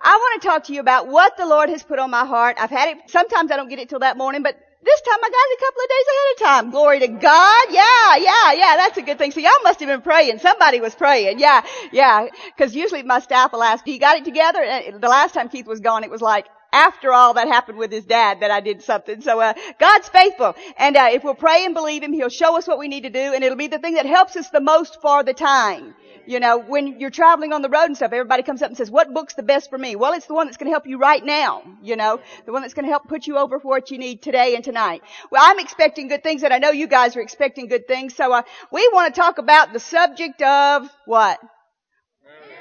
I want to talk to you about what the Lord has put on my heart. I've had it, sometimes I don't get it till that morning, but this time I got it a couple of days ahead of time. Glory to God. Yeah, yeah, yeah, that's a good thing. So y'all must have been praying. Somebody was praying. Yeah, yeah. Cause usually my staff will ask, do you got it together? And the last time Keith was gone, it was like, after all that happened with his dad that I did something. So, uh, God's faithful. And, uh, if we'll pray and believe Him, He'll show us what we need to do and it'll be the thing that helps us the most for the time. You know, when you're traveling on the road and stuff, everybody comes up and says, what book's the best for me? Well, it's the one that's going to help you right now. You know, the one that's going to help put you over for what you need today and tonight. Well, I'm expecting good things and I know you guys are expecting good things. So, uh, we want to talk about the subject of what?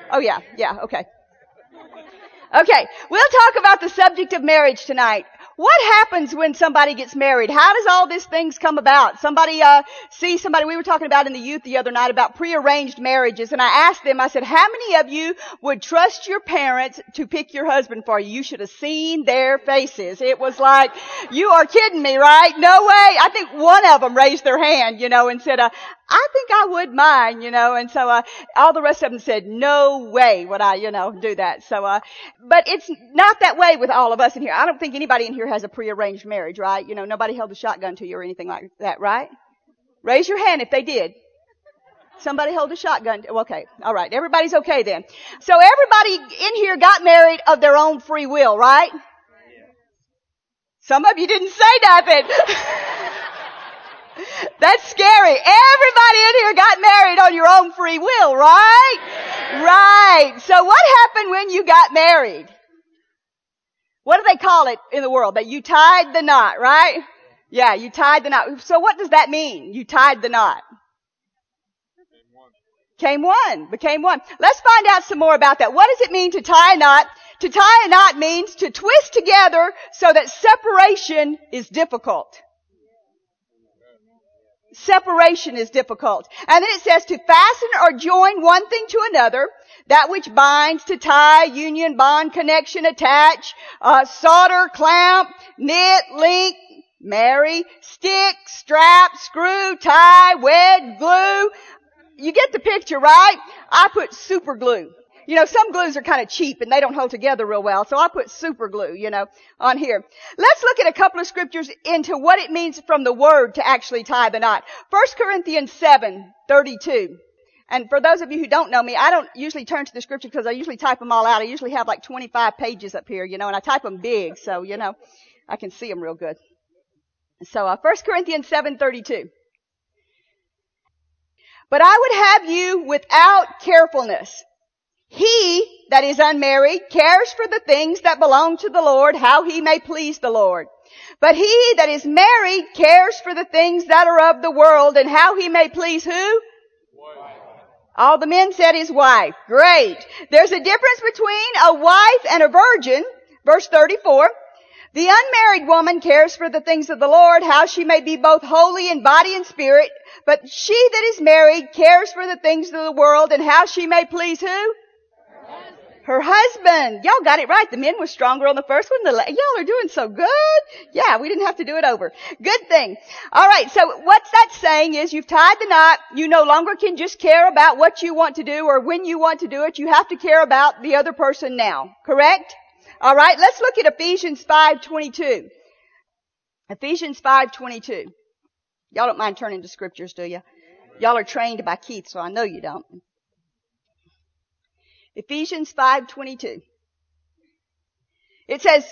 Oh yeah, yeah, okay. Okay, we'll talk about the subject of marriage tonight. What happens when somebody gets married? How does all these things come about? Somebody, uh, see somebody, we were talking about in the youth the other night about prearranged marriages and I asked them, I said, how many of you would trust your parents to pick your husband for you? You should have seen their faces. It was like, you are kidding me, right? No way. I think one of them raised their hand, you know, and said, uh, I think I would mind, you know, and so, uh, all the rest of them said, no way would I, you know, do that. So, uh, but it's not that way with all of us in here. I don't think anybody in here has a prearranged marriage, right? You know, nobody held a shotgun to you or anything like that, right? Raise your hand if they did. Somebody held a shotgun. Okay. All right. Everybody's okay then. So everybody in here got married of their own free will, right? Some of you didn't say nothing. That's scary. Everybody in here got married on your own free will, right? Right. So what happened when you got married? What do they call it in the world? That you tied the knot, right? Yeah, you tied the knot. So what does that mean? You tied the knot. Came one. Became one. Let's find out some more about that. What does it mean to tie a knot? To tie a knot means to twist together so that separation is difficult. Separation is difficult. And then it says to fasten or join one thing to another, that which binds to tie, union, bond, connection, attach, uh, solder, clamp, knit, link, marry, stick, strap, screw, tie, wed, glue. You get the picture, right? I put super glue. You know, some glues are kind of cheap and they don't hold together real well, so I put super glue, you know, on here. Let's look at a couple of scriptures into what it means from the word to actually tie the knot. 1 Corinthians 7, 32. And for those of you who don't know me, I don't usually turn to the scripture because I usually type them all out. I usually have like 25 pages up here, you know, and I type them big, so, you know, I can see them real good. So, uh, 1 Corinthians 7:32. But I would have you without carefulness. He that is unmarried cares for the things that belong to the Lord, how he may please the Lord. But he that is married cares for the things that are of the world and how he may please who? All the men said his wife. Great. There's a difference between a wife and a virgin. Verse 34. The unmarried woman cares for the things of the Lord, how she may be both holy in body and spirit. But she that is married cares for the things of the world and how she may please who? Her husband. Y'all got it right. The men were stronger on the first one. The, y'all are doing so good. Yeah, we didn't have to do it over. Good thing. Alright, so what's that saying is you've tied the knot. You no longer can just care about what you want to do or when you want to do it. You have to care about the other person now. Correct? Alright, let's look at Ephesians 5.22. Ephesians 5.22. Y'all don't mind turning to scriptures, do you? Y'all are trained by Keith, so I know you don't. Ephesians 5:22. It says,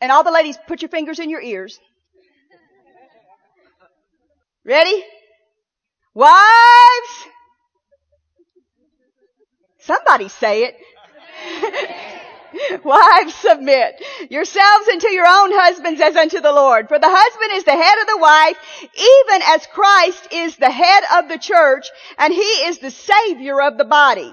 and all the ladies put your fingers in your ears. Ready? Wives! Somebody say it. Wives, submit yourselves unto your own husbands as unto the Lord. For the husband is the head of the wife, even as Christ is the head of the church, and he is the savior of the body.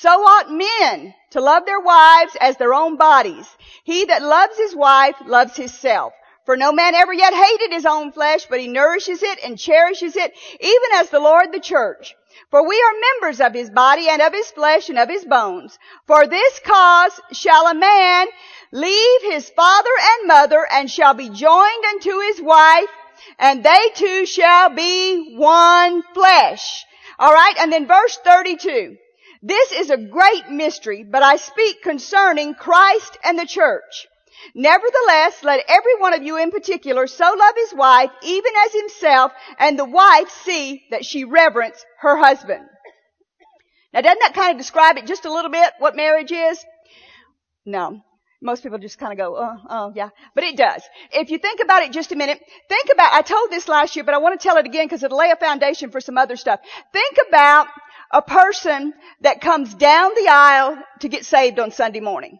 So ought men to love their wives as their own bodies. He that loves his wife loves himself. For no man ever yet hated his own flesh, but he nourishes it and cherishes it, even as the Lord the church. For we are members of his body and of his flesh and of his bones. For this cause shall a man leave his father and mother and shall be joined unto his wife and they two shall be one flesh. Alright, and then verse 32. This is a great mystery, but I speak concerning Christ and the church. Nevertheless, let every one of you in particular so love his wife, even as himself, and the wife see that she reverence her husband. Now doesn't that kind of describe it just a little bit, what marriage is? No. Most people just kind of go, oh, oh, yeah. But it does. If you think about it just a minute, think about, I told this last year, but I want to tell it again because it'll lay a foundation for some other stuff. Think about a person that comes down the aisle to get saved on Sunday morning.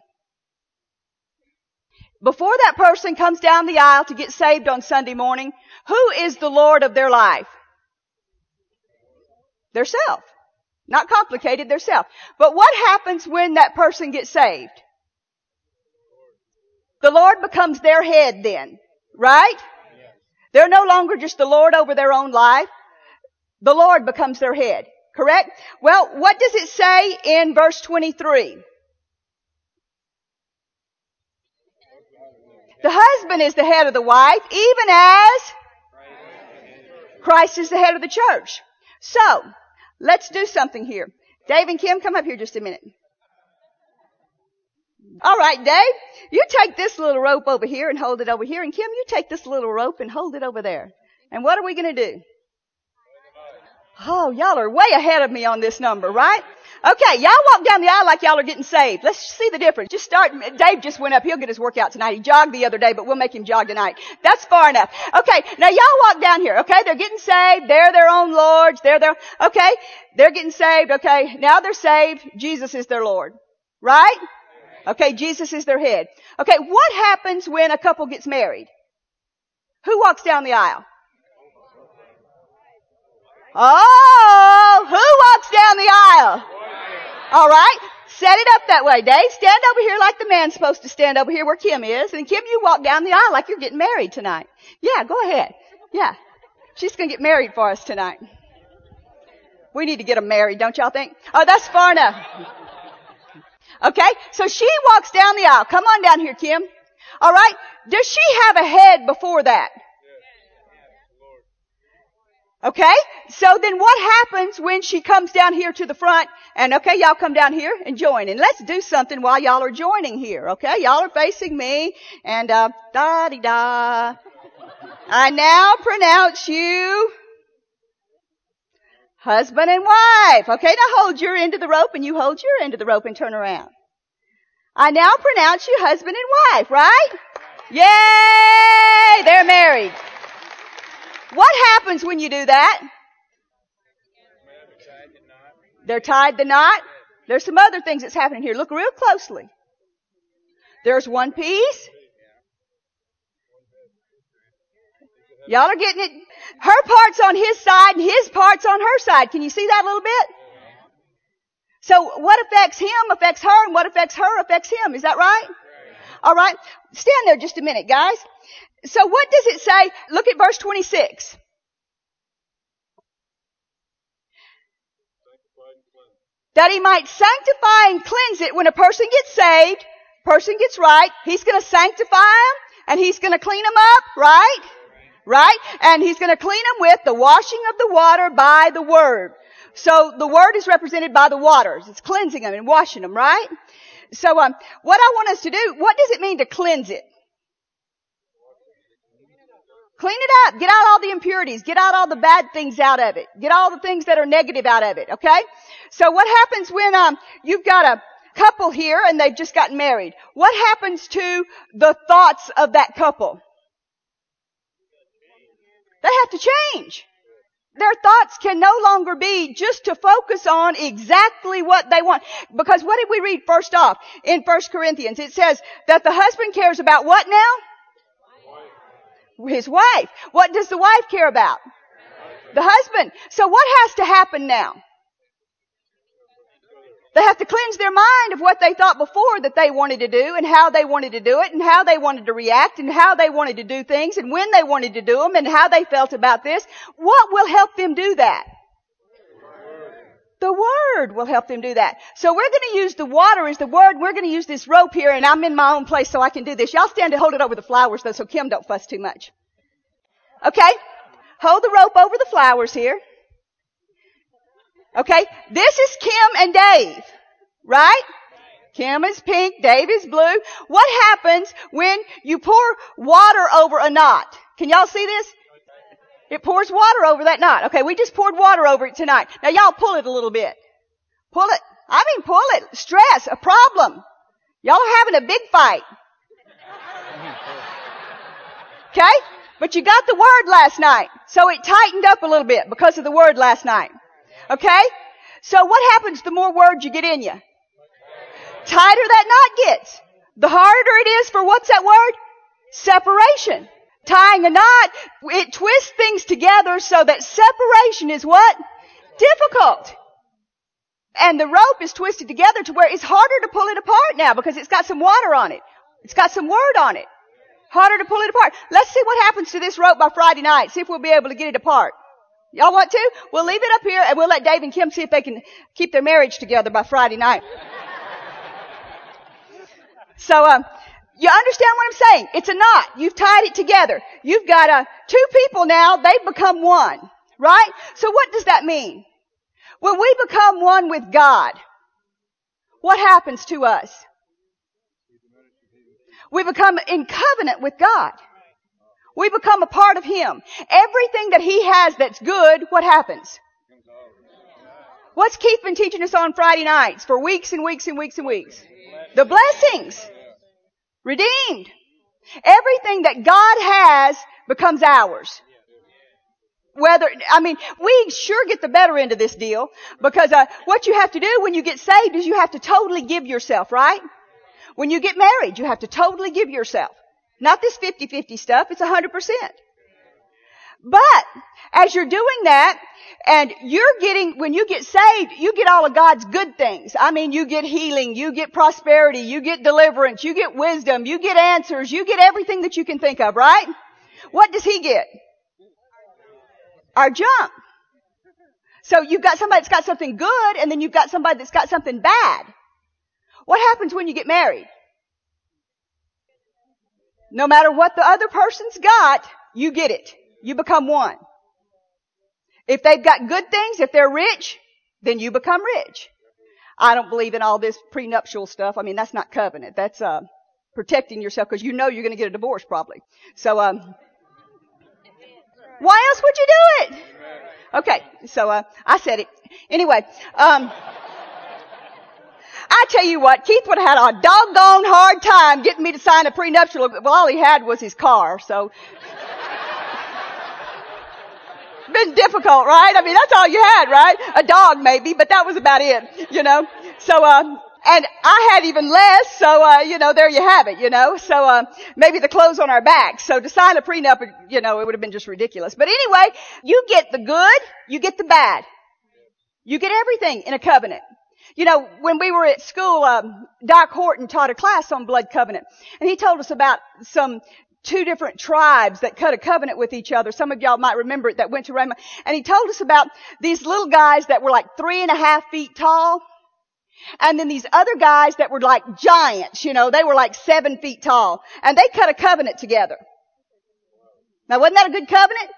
Before that person comes down the aisle to get saved on Sunday morning, who is the Lord of their life? Their self. Not complicated, their self. But what happens when that person gets saved? The Lord becomes their head then. Right? They're no longer just the Lord over their own life. The Lord becomes their head. Correct? Well, what does it say in verse 23? The husband is the head of the wife, even as Christ is the head of the church. So, let's do something here. Dave and Kim, come up here just a minute. All right, Dave, you take this little rope over here and hold it over here, and Kim, you take this little rope and hold it over there. And what are we going to do? Oh, y'all are way ahead of me on this number, right? Okay, y'all walk down the aisle like y'all are getting saved. Let's see the difference. Just start, Dave just went up. He'll get his workout tonight. He jogged the other day, but we'll make him jog tonight. That's far enough. Okay, now y'all walk down here, okay? They're getting saved. They're their own lords. They're their, okay? They're getting saved, okay? Now they're saved. Jesus is their Lord. Right? Okay, Jesus is their head. Okay, what happens when a couple gets married? Who walks down the aisle? Oh, who walks down the aisle? All right. Set it up that way, Dave. Stand over here like the man's supposed to stand over here where Kim is. And Kim, you walk down the aisle like you're getting married tonight. Yeah, go ahead. Yeah. She's going to get married for us tonight. We need to get them married, don't y'all think? Oh, that's far enough. Okay? So she walks down the aisle. Come on down here, Kim. Alright? Does she have a head before that? Okay? So then what happens when she comes down here to the front and okay, y'all come down here and join and let's do something while y'all are joining here, okay? Y'all are facing me and uh da di da. I now pronounce you husband and wife. Okay, now hold your end of the rope and you hold your end of the rope and turn around. I now pronounce you husband and wife, right? Yay! They're married. What happens when you do that? They're tied the knot. There's some other things that's happening here. Look real closely. There's one piece. Y'all are getting it. Her part's on his side and his part's on her side. Can you see that a little bit? So what affects him affects her and what affects her affects him. Is that right? Alright. Stand there just a minute, guys. So what does it say? Look at verse 26. That he might sanctify and cleanse it when a person gets saved, person gets right, he's gonna sanctify them and he's gonna clean them up, right? Right? And he's gonna clean them with the washing of the water by the word. So the word is represented by the waters. It's cleansing them and washing them, right? So um, what I want us to do, what does it mean to cleanse it? Clean it up. Get out all the impurities. Get out all the bad things out of it. Get all the things that are negative out of it. Okay? So what happens when um, you've got a couple here and they've just gotten married? What happens to the thoughts of that couple? They have to change. Their thoughts can no longer be just to focus on exactly what they want. Because what did we read first off in 1 Corinthians? It says that the husband cares about what now? his wife. What does the wife care about? The husband. So what has to happen now? They have to cleanse their mind of what they thought before that they wanted to do and how they wanted to do it and how they wanted to react and how they wanted to do things and when they wanted to do them and how they felt about this. What will help them do that? The Word will help them do that. So we're going to use the water as the Word. We're going to use this rope here and I'm in my own place so I can do this. Y'all stand and hold it over the flowers though so Kim don't fuss too much. Okay? Hold the rope over the flowers here. Okay? This is Kim and Dave. Right? Kim is pink, Dave is blue. What happens when you pour water over a knot? Can y'all see this? It pours water over that knot. Okay, we just poured water over it tonight. Now y'all pull it a little bit. Pull it. I mean pull it. Stress, a problem. Y'all are having a big fight. Okay? But you got the word last night. So it tightened up a little bit because of the word last night. Okay? So what happens the more words you get in you? Tighter that knot gets. The harder it is for what's that word? Separation. Tying a knot, it twists things together so that separation is what? Difficult. And the rope is twisted together to where it's harder to pull it apart now because it's got some water on it. It's got some word on it. Harder to pull it apart. Let's see what happens to this rope by Friday night. See if we'll be able to get it apart. Y'all want to? We'll leave it up here and we'll let Dave and Kim see if they can keep their marriage together by Friday night. so, um, you understand what I'm saying? It's a knot. You've tied it together. You've got uh, two people now. They've become one. Right? So what does that mean? When we become one with God, what happens to us? We become in covenant with God. We become a part of Him. Everything that He has that's good, what happens? What's Keith been teaching us on Friday nights for weeks and weeks and weeks and weeks? The blessings. Redeemed. Everything that God has becomes ours. Whether, I mean, we sure get the better end of this deal because uh, what you have to do when you get saved is you have to totally give yourself, right? When you get married, you have to totally give yourself. Not this 50-50 stuff, it's 100%. But, as you're doing that, and you're getting, when you get saved, you get all of God's good things. I mean, you get healing, you get prosperity, you get deliverance, you get wisdom, you get answers, you get everything that you can think of, right? What does He get? Our junk. So you've got somebody that's got something good, and then you've got somebody that's got something bad. What happens when you get married? No matter what the other person's got, you get it. You become one. If they've got good things, if they're rich, then you become rich. I don't believe in all this prenuptial stuff. I mean, that's not covenant. That's, uh, protecting yourself because you know you're going to get a divorce probably. So, um, why else would you do it? Okay. So, uh, I said it. Anyway, um, I tell you what, Keith would have had a doggone hard time getting me to sign a prenuptial. Well, all he had was his car, so. Been difficult, right? I mean, that's all you had, right? A dog maybe, but that was about it, you know? So, uh, and I had even less, so, uh, you know, there you have it, you know? So, uh, maybe the clothes on our backs. So to sign a prenup, you know, it would have been just ridiculous. But anyway, you get the good, you get the bad. You get everything in a covenant. You know, when we were at school, um, Doc Horton taught a class on blood covenant, and he told us about some two different tribes that cut a covenant with each other. Some of y'all might remember it that went to Rhema. And he told us about these little guys that were like three and a half feet tall. And then these other guys that were like giants, you know, they were like seven feet tall. And they cut a covenant together. Now wasn't that a good covenant?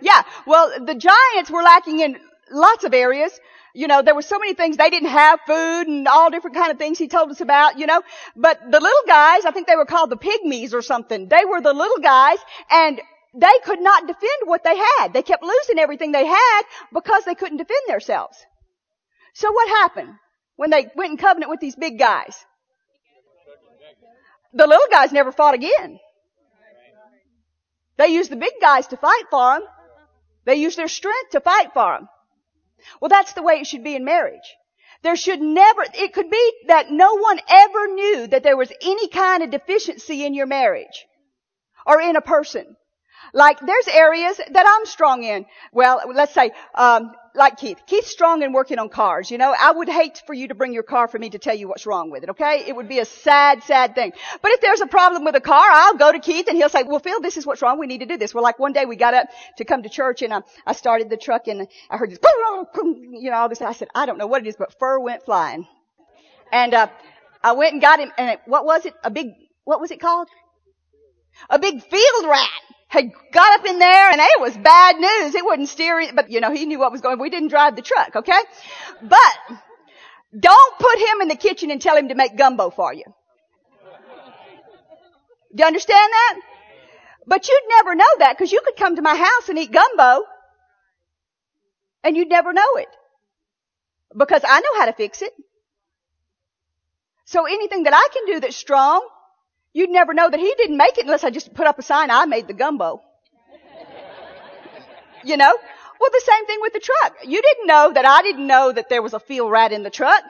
Yeah. yeah. Well, the giants were lacking in lots of areas, you know, there were so many things. They didn't have food and all different kind of things he told us about, you know. But the little guys, I think they were called the pygmies or something. They were the little guys and they could not defend what they had. They kept losing everything they had because they couldn't defend themselves. So what happened when they went in covenant with these big guys? The little guys never fought again. They used the big guys to fight for them. They used their strength to fight for them. Well, that's the way it should be in marriage. There should never, it could be that no one ever knew that there was any kind of deficiency in your marriage or in a person Like there's areas that I'm strong in. Well, let's say, um, like Keith. Keith's strong in working on cars. You know, I would hate for you to bring your car for me to tell you what's wrong with it. Okay, it would be a sad, sad thing. But if there's a problem with a car, I'll go to Keith and he'll say, "Well, Phil, this is what's wrong. We need to do this." Well, like one day we got up to come to church and I, I started the truck and I heard this, you know, all this. I said, "I don't know what it is, but fur went flying." And uh, I went and got him. And it, what was it? A big what was it called? A big field rat had got up in there and it was bad news. It wouldn't steer, but you know, he knew what was going, we didn't drive the truck, okay? But, don't put him in the kitchen and tell him to make gumbo for you. Do you understand that? But you'd never know that because you could come to my house and eat gumbo and you'd never know it. Because I know how to fix it. So anything that I can do that's strong, You'd never know that he didn't make it unless I just put up a sign, I made the gumbo. you know? Well, the same thing with the truck. You didn't know that I didn't know that there was a field rat in the truck.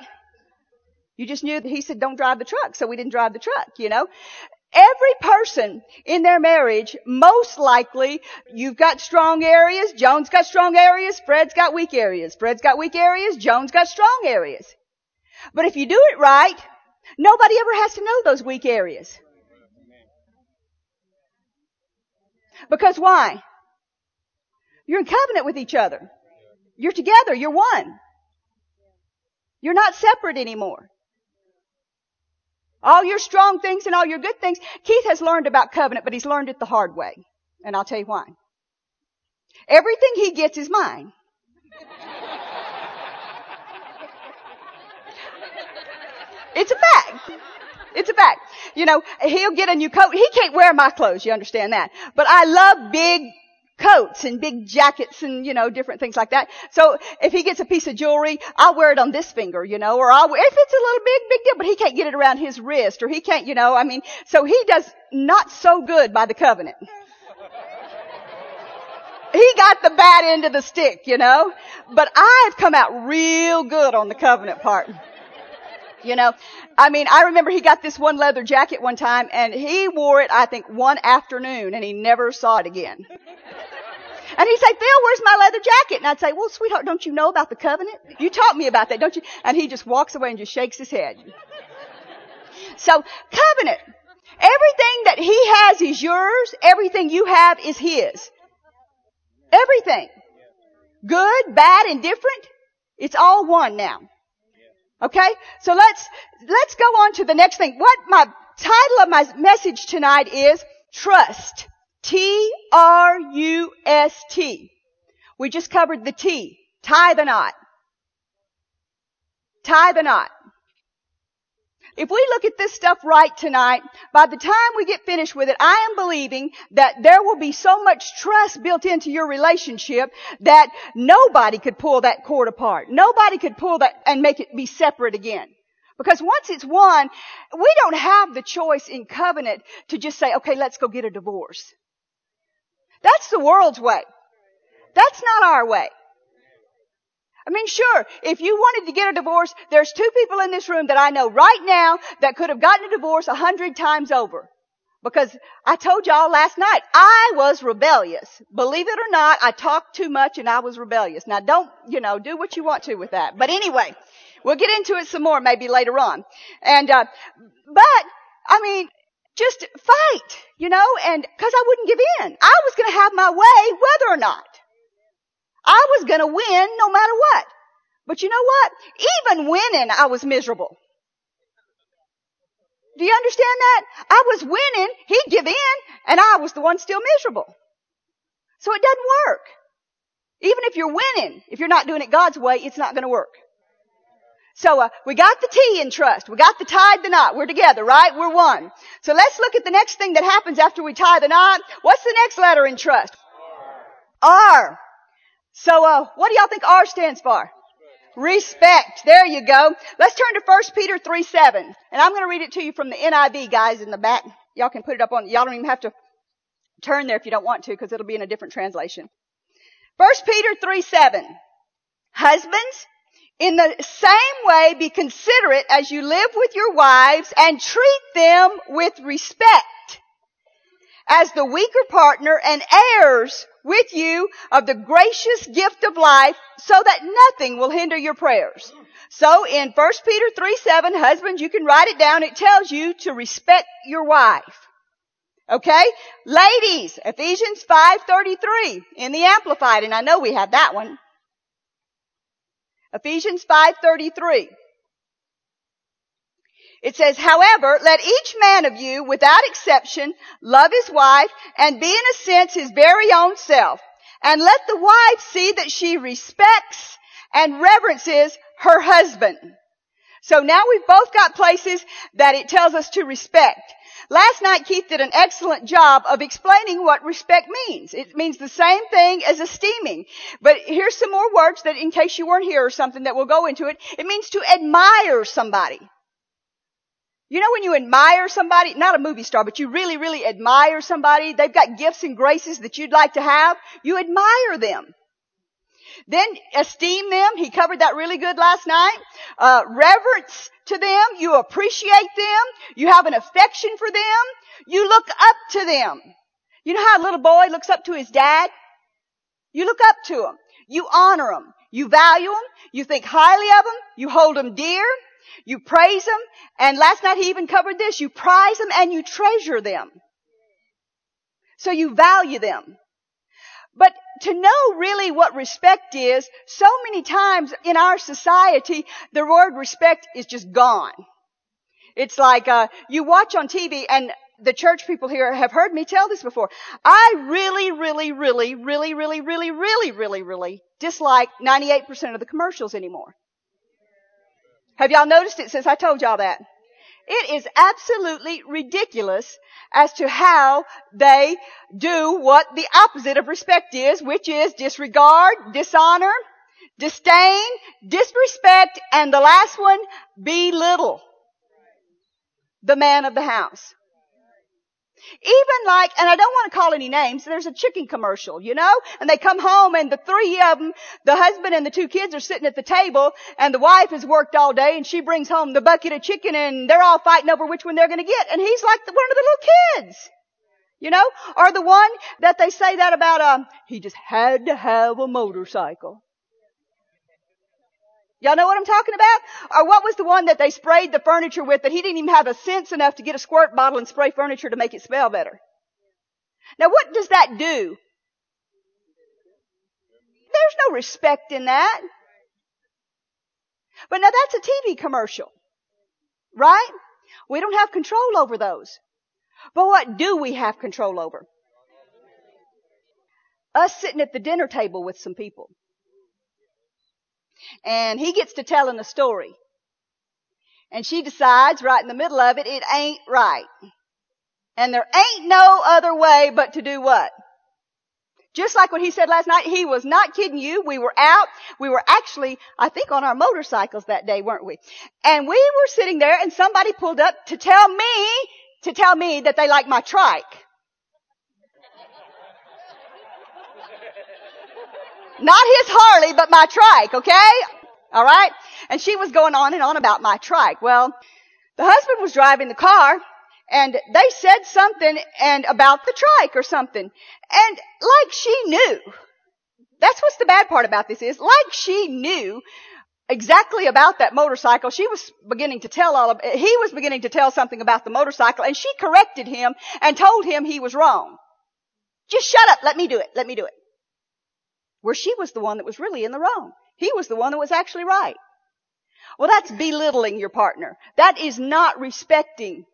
You just knew that he said don't drive the truck, so we didn't drive the truck, you know? Every person in their marriage, most likely, you've got strong areas, Joan's got strong areas, Fred's got weak areas. Fred's got weak areas, Joan's got strong areas. But if you do it right, nobody ever has to know those weak areas. Because why? You're in covenant with each other. You're together. You're one. You're not separate anymore. All your strong things and all your good things. Keith has learned about covenant, but he's learned it the hard way. And I'll tell you why. Everything he gets is mine. it's a fact. It's a fact. You know, he'll get a new coat. He can't wear my clothes, you understand that. But I love big coats and big jackets and, you know, different things like that. So if he gets a piece of jewelry, I'll wear it on this finger, you know, or I'll, if it's a little big, big deal, but he can't get it around his wrist or he can't, you know, I mean, so he does not so good by the covenant. he got the bad end of the stick, you know, but I've come out real good on the covenant part. You know, I mean, I remember he got this one leather jacket one time and he wore it, I think, one afternoon and he never saw it again. And he'd say, Phil, where's my leather jacket? And I'd say, well, sweetheart, don't you know about the covenant? You taught me about that, don't you? And he just walks away and just shakes his head. So, covenant. Everything that he has is yours. Everything you have is his. Everything. Good, bad, indifferent. It's all one now. Okay? So let's, let's go on to the next thing. What my title of my message tonight is Trust. T-R-U-S-T. We just covered the T. Tie the knot. Tie the knot. If we look at this stuff right tonight, by the time we get finished with it, I am believing that there will be so much trust built into your relationship that nobody could pull that cord apart. Nobody could pull that and make it be separate again. Because once it's one, we don't have the choice in covenant to just say, okay, let's go get a divorce. That's the world's way. That's not our way. I mean, sure, if you wanted to get a divorce, there's two people in this room that I know right now that could have gotten a divorce a hundred times over. Because I told y'all last night, I was rebellious. Believe it or not, I talked too much and I was rebellious. Now don't, you know, do what you want to with that. But anyway, we'll get into it some more maybe later on. And, uh, but, I mean, just fight, you know, and, cause I wouldn't give in. I was gonna have my way whether or not. I was gonna win no matter what. But you know what? Even winning, I was miserable. Do you understand that? I was winning, he'd give in, and I was the one still miserable. So it doesn't work. Even if you're winning, if you're not doing it God's way, it's not gonna work. So uh, we got the T in trust. We got the tied the knot. We're together, right? We're one. So let's look at the next thing that happens after we tie the knot. What's the next letter in trust? R. R. So, uh, what do y'all think R stands for? Respect. There you go. Let's turn to 1 Peter 3 7. And I'm going to read it to you from the NIV guys in the back. Y'all can put it up on, y'all don't even have to turn there if you don't want to because it'll be in a different translation. 1 Peter 3 7. Husbands, in the same way be considerate as you live with your wives and treat them with respect as the weaker partner and heirs with you of the gracious gift of life so that nothing will hinder your prayers. So in 1 Peter 3 7, husbands, you can write it down. It tells you to respect your wife. Okay? Ladies, Ephesians 5.33 in the Amplified, and I know we have that one. Ephesians 5.33. It says, however, let each man of you, without exception, love his wife and be in a sense his very own self. And let the wife see that she respects and reverences her husband. So now we've both got places that it tells us to respect. Last night Keith did an excellent job of explaining what respect means. It means the same thing as esteeming. But here's some more words that in case you weren't here or something that will go into it. It means to admire somebody. You know when you admire somebody, not a movie star, but you really, really admire somebody, they've got gifts and graces that you'd like to have, you admire them. Then esteem them. He covered that really good last night. Uh, reverence to them. You appreciate them. You have an affection for them. You look up to them. You know how a little boy looks up to his dad? You look up to them. You honor them. You value them. You think highly of them. You hold them dear. You praise them. And last night he even covered this. You prize them and you treasure them. So you value them. But to know really what respect is, so many times in our society, the word respect is just gone. It's like, uh, you watch on TV and the church people here have heard me tell this before. I really, really, really, really, really, really, really, really, really dislike 98% of the commercials anymore. Have y'all noticed it since I told y'all that? It is absolutely ridiculous as to how they do what the opposite of respect is, which is disregard, dishonor, disdain, disrespect, and the last one, belittle the man of the house. Even like, and I don't want to call any names, there's a chicken commercial, you know? And they come home and the three of them, the husband and the two kids are sitting at the table and the wife has worked all day and she brings home the bucket of chicken and they're all fighting over which one they're going to get. And he's like the, one of the little kids. You know? Or the one that they say that about, um, he just had to have a motorcycle. Y'all know what I'm talking about? Or what was the one that they sprayed the furniture with that he didn't even have a sense enough to get a squirt bottle and spray furniture to make it smell better? Now what does that do? There's no respect in that. But now that's a TV commercial. Right? We don't have control over those. But what do we have control over? Us sitting at the dinner table with some people. And he gets to telling the story. And she decides right in the middle of it, it ain't right. And there ain't no other way but to do what? Just like what he said last night, he was not kidding you. We were out. We were actually, I think, on our motorcycles that day, weren't we? And we were sitting there and somebody pulled up to tell me, to tell me that they like my trike. Not his Harley, but my trike, okay? Alright? And she was going on and on about my trike. Well, the husband was driving the car and they said something and about the trike or something. And like she knew. That's what's the bad part about this is, like she knew exactly about that motorcycle. She was beginning to tell all of, he was beginning to tell something about the motorcycle and she corrected him and told him he was wrong. Just shut up. Let me do it. Let me do it where she was the one that was really in the wrong. He was the one that was actually right. Well, that's belittling your partner. That is not respecting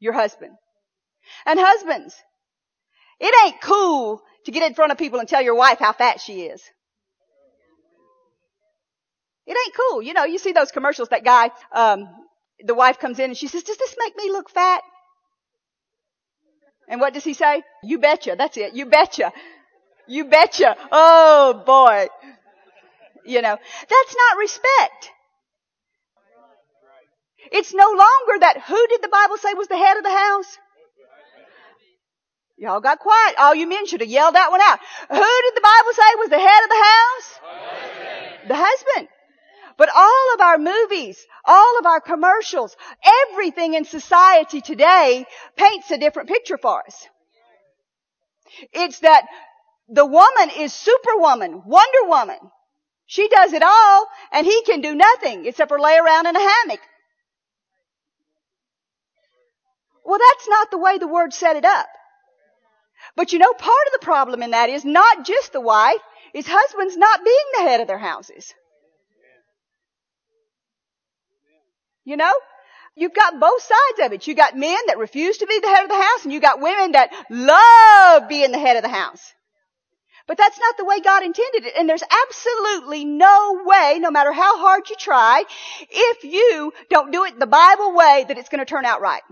your husband. And husbands, it ain't cool to get in front of people and tell your wife how fat she is. It ain't cool. You know, you see those commercials, that guy, um, the wife comes in and she says, does this make me look fat? And what does he say? You betcha. That's it. You betcha. You betcha. Oh boy. You know, that's not respect. It's no longer that who did the Bible say was the head of the house? Y'all got quiet. All you men should have yelled that one out. Who did the Bible say was the head of the house? Husband. The husband. But all of our movies, all of our commercials, everything in society today paints a different picture for us. It's that the woman is superwoman, Wonder Woman. She does it all and he can do nothing except for lay around in a hammock. Well, that's not the way the word set it up. But you know, part of the problem in that is not just the wife, is husbands not being the head of their houses. You know? You've got both sides of it. You got men that refuse to be the head of the house and you got women that love being the head of the house. But that's not the way God intended it. And there's absolutely no way, no matter how hard you try, if you don't do it the Bible way, that it's going to turn out right.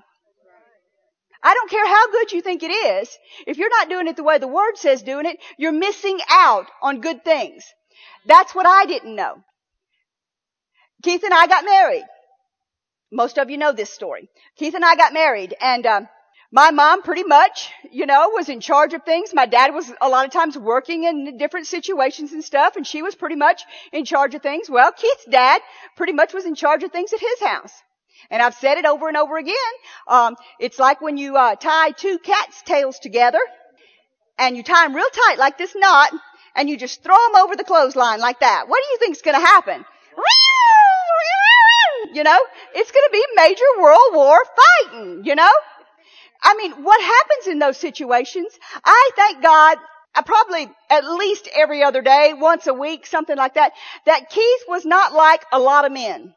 I don't care how good you think it is. If you're not doing it the way the Word says doing it, you're missing out on good things. That's what I didn't know. Keith and I got married. Most of you know this story. Keith and I got married and, uh, my mom pretty much, you know, was in charge of things. My dad was a lot of times working in different situations and stuff and she was pretty much in charge of things. Well, Keith's dad pretty much was in charge of things at his house. And I've said it over and over again. Um, it's like when you uh, tie two cat's tails together, and you tie them real tight like this knot, and you just throw them over the clothesline like that. What do you think's going to happen? You know, it's going to be major world war fighting. You know, I mean, what happens in those situations? I thank God. I probably at least every other day, once a week, something like that, that Keith was not like a lot of men.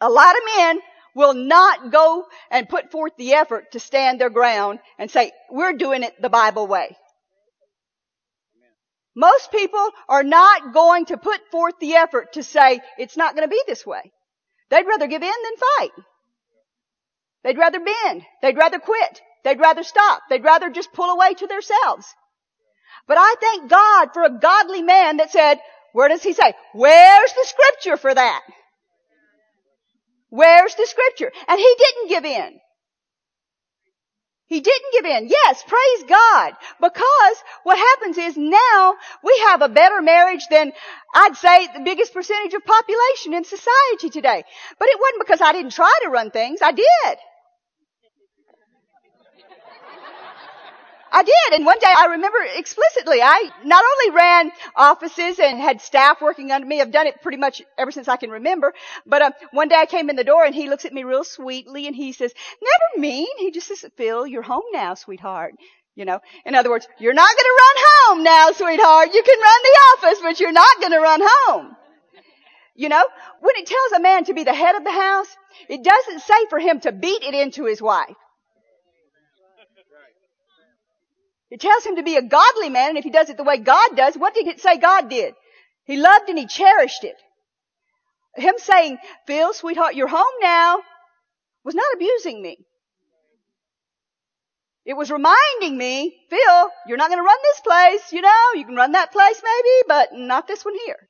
A lot of men will not go and put forth the effort to stand their ground and say, we're doing it the Bible way. Most people are not going to put forth the effort to say, it's not going to be this way. They'd rather give in than fight. They'd rather bend. They'd rather quit. They'd rather stop. They'd rather just pull away to themselves. But I thank God for a godly man that said, where does he say? Where's the scripture for that? Where's the scripture? And he didn't give in. He didn't give in. Yes, praise God. Because what happens is now we have a better marriage than I'd say the biggest percentage of population in society today. But it wasn't because I didn't try to run things. I did. I did. And one day I remember explicitly, I not only ran offices and had staff working under me. I've done it pretty much ever since I can remember. But uh, one day I came in the door and he looks at me real sweetly and he says, never mean. He just says, Phil, you're home now, sweetheart. You know, in other words, you're not going to run home now, sweetheart. You can run the office, but you're not going to run home. You know, when it tells a man to be the head of the house, it doesn't say for him to beat it into his wife. It tells him to be a godly man, and if he does it the way God does, what did it say God did? He loved and he cherished it. Him saying, Phil, sweetheart, you're home now, was not abusing me. It was reminding me, Phil, you're not going to run this place, you know, you can run that place maybe, but not this one here.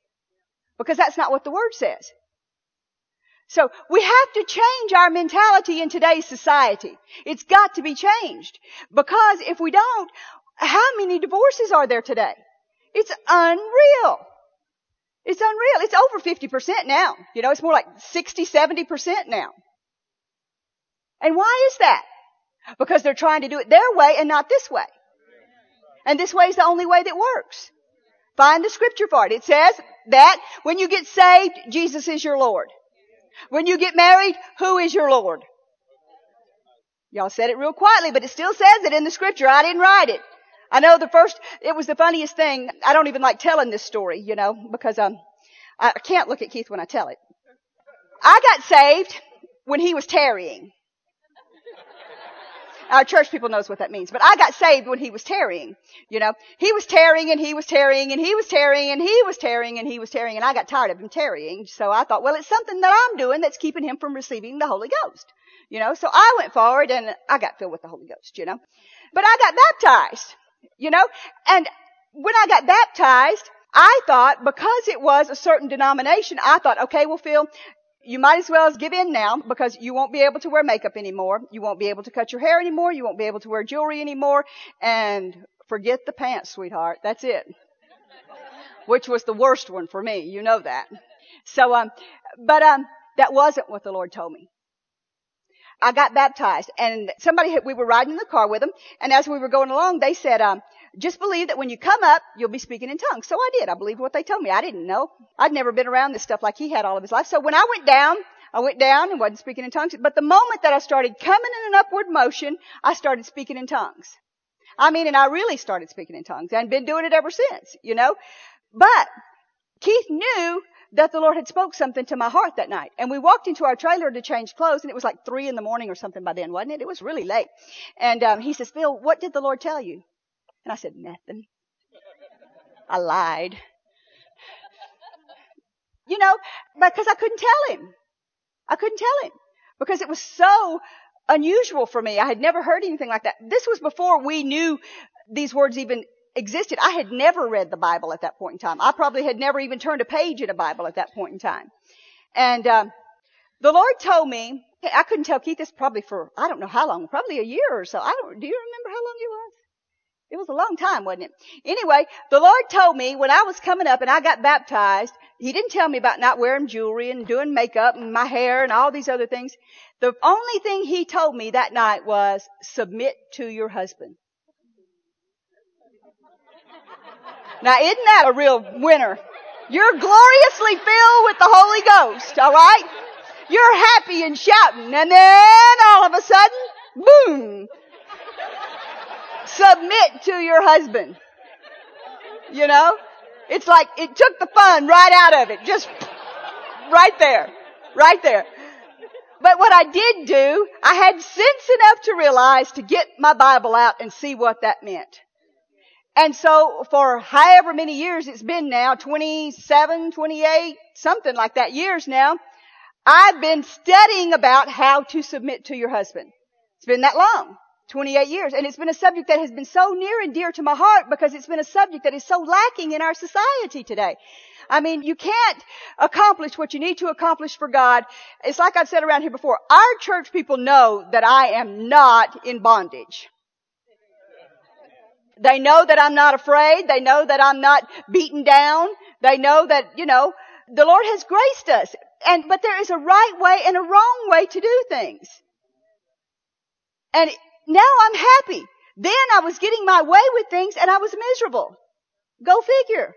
Because that's not what the word says. So we have to change our mentality in today's society. It's got to be changed. Because if we don't, how many divorces are there today? It's unreal. It's unreal. It's over 50% now. You know, it's more like 60, 70% now. And why is that? Because they're trying to do it their way and not this way. And this way is the only way that works. Find the scripture it. It says that when you get saved, Jesus is your Lord. When you get married, who is your Lord? Y'all said it real quietly, but it still says it in the scripture. I didn't write it. I know the first, it was the funniest thing. I don't even like telling this story, you know, because um, I can't look at Keith when I tell it. I got saved when he was tarrying. Our church people knows what that means. But I got saved when he was tarrying. You know, he was tarrying and he was tarrying and he was tarrying and he was tarrying and he was tarrying and I got tired of him tarrying. So I thought, well, it's something that I'm doing that's keeping him from receiving the Holy Ghost. You know, so I went forward and I got filled with the Holy Ghost, you know. But I got baptized, you know, and when I got baptized, I thought because it was a certain denomination, I thought, okay, well, Phil, you might as well as give in now because you won't be able to wear makeup anymore. You won't be able to cut your hair anymore. You won't be able to wear jewelry anymore. And forget the pants, sweetheart. That's it. Which was the worst one for me. You know that. So, um, but, um, that wasn't what the Lord told me. I got baptized and somebody, we were riding in the car with them and as we were going along, they said, um, just believe that when you come up, you'll be speaking in tongues. So I did. I believed what they told me. I didn't know. I'd never been around this stuff like he had all of his life. So when I went down, I went down and wasn't speaking in tongues. But the moment that I started coming in an upward motion, I started speaking in tongues. I mean, and I really started speaking in tongues and been doing it ever since, you know. But Keith knew that the Lord had spoke something to my heart that night. And we walked into our trailer to change clothes and it was like three in the morning or something by then, wasn't it? It was really late. And um, he says, Phil, what did the Lord tell you? And I said, nothing. I lied. You know, because I couldn't tell him. I couldn't tell him because it was so unusual for me. I had never heard anything like that. This was before we knew these words even existed. I had never read the Bible at that point in time. I probably had never even turned a page in a Bible at that point in time. And um, the Lord told me, I couldn't tell Keith this probably for I don't know how long, probably a year or so. I don't. Do you remember how long it was? It was a long time, wasn't it? Anyway, the Lord told me when I was coming up and I got baptized, He didn't tell me about not wearing jewelry and doing makeup and my hair and all these other things. The only thing He told me that night was submit to your husband. Now isn't that a real winner? You're gloriously filled with the Holy Ghost, alright? You're happy and shouting and then all of a sudden, boom! Submit to your husband. You know? It's like it took the fun right out of it. Just right there. Right there. But what I did do, I had sense enough to realize to get my Bible out and see what that meant. And so for however many years it's been now, 27, 28, something like that years now, I've been studying about how to submit to your husband. It's been that long. 28 years. And it's been a subject that has been so near and dear to my heart because it's been a subject that is so lacking in our society today. I mean, you can't accomplish what you need to accomplish for God. It's like I've said around here before. Our church people know that I am not in bondage. They know that I'm not afraid. They know that I'm not beaten down. They know that, you know, the Lord has graced us. And, but there is a right way and a wrong way to do things. And now I'm happy. Then I was getting my way with things and I was miserable. Go figure.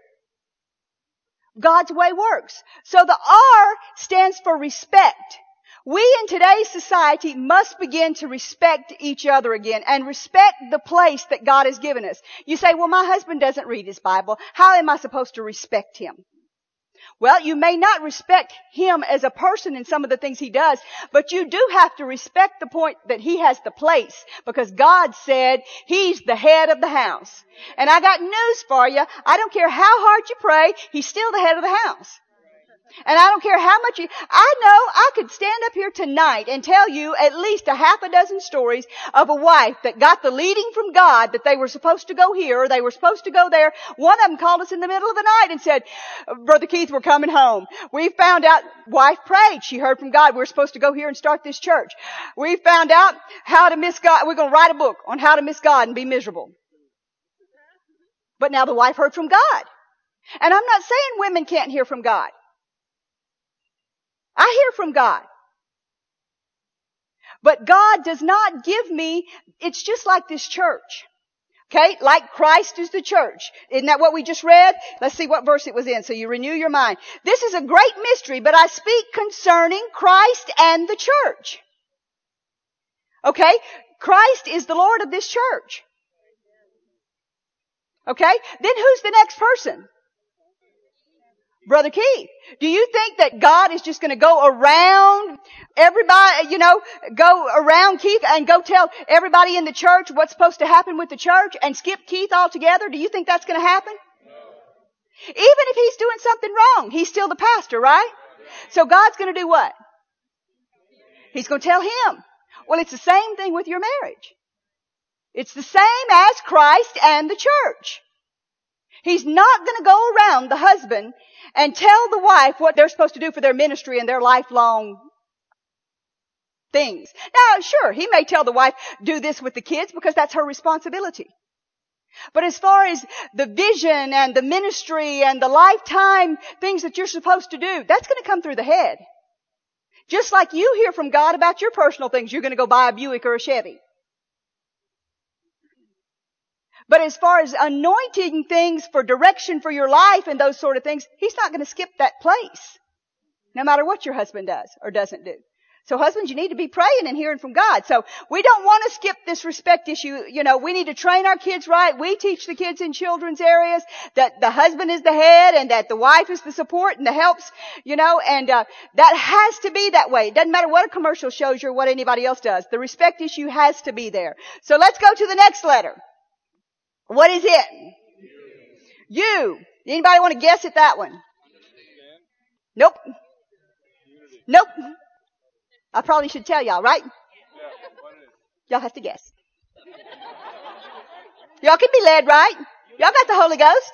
God's way works. So the R stands for respect. We in today's society must begin to respect each other again and respect the place that God has given us. You say, well, my husband doesn't read his Bible. How am I supposed to respect him? Well, you may not respect him as a person in some of the things he does, but you do have to respect the point that he has the place because God said he's the head of the house. And I got news for you. I don't care how hard you pray, he's still the head of the house. And I don't care how much you, I know I could stand up here tonight and tell you at least a half a dozen stories of a wife that got the leading from God that they were supposed to go here or they were supposed to go there. One of them called us in the middle of the night and said, Brother Keith, we're coming home. We found out, wife prayed. She heard from God. We're supposed to go here and start this church. We found out how to miss God. We're going to write a book on how to miss God and be miserable. But now the wife heard from God. And I'm not saying women can't hear from God. I hear from God. But God does not give me, it's just like this church. Okay? Like Christ is the church. Isn't that what we just read? Let's see what verse it was in so you renew your mind. This is a great mystery, but I speak concerning Christ and the church. Okay? Christ is the Lord of this church. Okay? Then who's the next person? Brother Keith, do you think that God is just going to go around everybody, you know, go around Keith and go tell everybody in the church what's supposed to happen with the church and skip Keith altogether? Do you think that's going to happen? Even if he's doing something wrong, he's still the pastor, right? So God's going to do what? He's going to tell him. Well, it's the same thing with your marriage. It's the same as Christ and the church. He's not going to go around the husband and tell the wife what they're supposed to do for their ministry and their lifelong things. Now, sure, he may tell the wife, do this with the kids because that's her responsibility. But as far as the vision and the ministry and the lifetime things that you're supposed to do, that's going to come through the head. Just like you hear from God about your personal things, you're going to go buy a Buick or a Chevy. But as far as anointing things for direction for your life and those sort of things, he's not going to skip that place. No matter what your husband does or doesn't do. So husbands, you need to be praying and hearing from God. So we don't want to skip this respect issue. You know, we need to train our kids right. We teach the kids in children's areas that the husband is the head and that the wife is the support and the helps, you know, and uh, that has to be that way. It doesn't matter what a commercial shows you or what anybody else does. The respect issue has to be there. So let's go to the next letter. What is it? You. Anybody want to guess at that one? Nope. Nope. I probably should tell y'all, right? Y'all have to guess. Y'all can be led, right? Y'all got the Holy Ghost?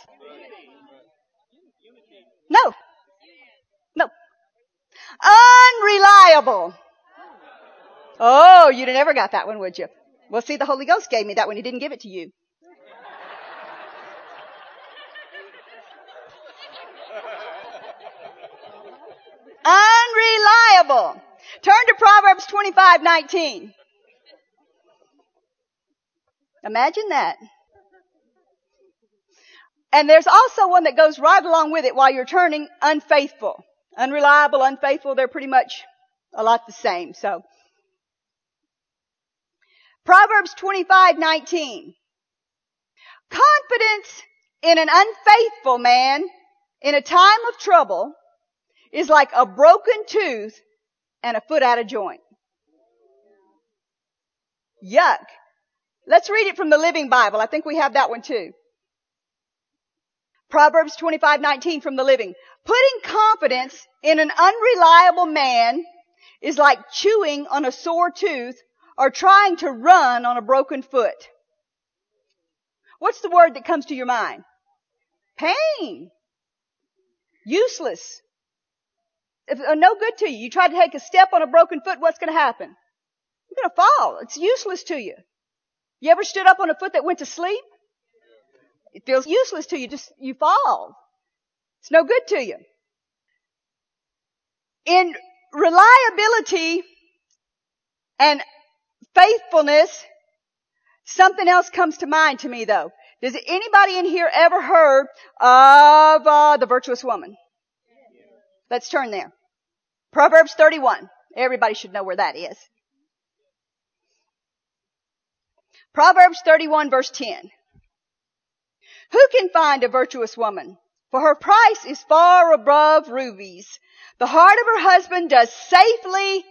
No. No. Unreliable. Oh, you'd have never got that one, would you? Well, see, the Holy Ghost gave me that one. He didn't give it to you. Turn to Proverbs 25, 19. Imagine that. And there's also one that goes right along with it while you're turning unfaithful. Unreliable, unfaithful, they're pretty much a lot the same. So, Proverbs 25, 19. Confidence in an unfaithful man in a time of trouble is like a broken tooth and a foot out of joint. Yuck. Let's read it from the Living Bible. I think we have that one too. Proverbs 25:19 from the Living. Putting confidence in an unreliable man is like chewing on a sore tooth or trying to run on a broken foot. What's the word that comes to your mind? Pain. Useless. Uh, no good to you. You try to take a step on a broken foot, what's going to happen? You're going to fall. It's useless to you. You ever stood up on a foot that went to sleep? It feels useless to you. Just, you fall. It's no good to you. In reliability and faithfulness, something else comes to mind to me though. Does anybody in here ever heard of uh, the virtuous woman? Let's turn there. Proverbs 31. Everybody should know where that is. Proverbs 31 verse 10. Who can find a virtuous woman? For her price is far above rubies. The heart of her husband does safely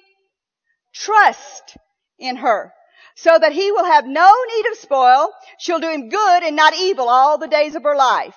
trust in her so that he will have no need of spoil. She'll do him good and not evil all the days of her life.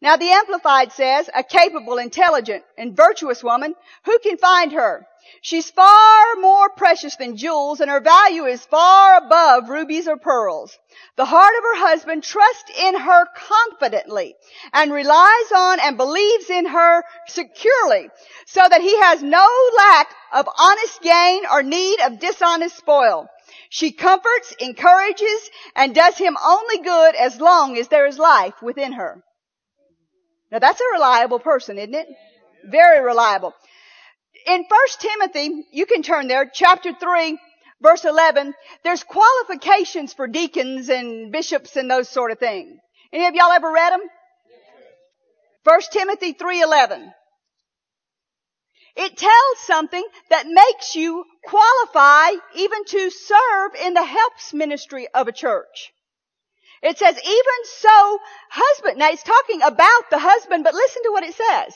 Now the Amplified says, a capable, intelligent, and virtuous woman, who can find her? She's far more precious than jewels and her value is far above rubies or pearls. The heart of her husband trusts in her confidently and relies on and believes in her securely so that he has no lack of honest gain or need of dishonest spoil. She comforts, encourages, and does him only good as long as there is life within her. Now that's a reliable person, isn't it? Very reliable. In 1 Timothy, you can turn there, chapter 3, verse 11, there's qualifications for deacons and bishops and those sort of things. Any of y'all ever read them? 1 Timothy 3.11. It tells something that makes you qualify even to serve in the helps ministry of a church. It says, even so, husband. Now it's talking about the husband, but listen to what it says.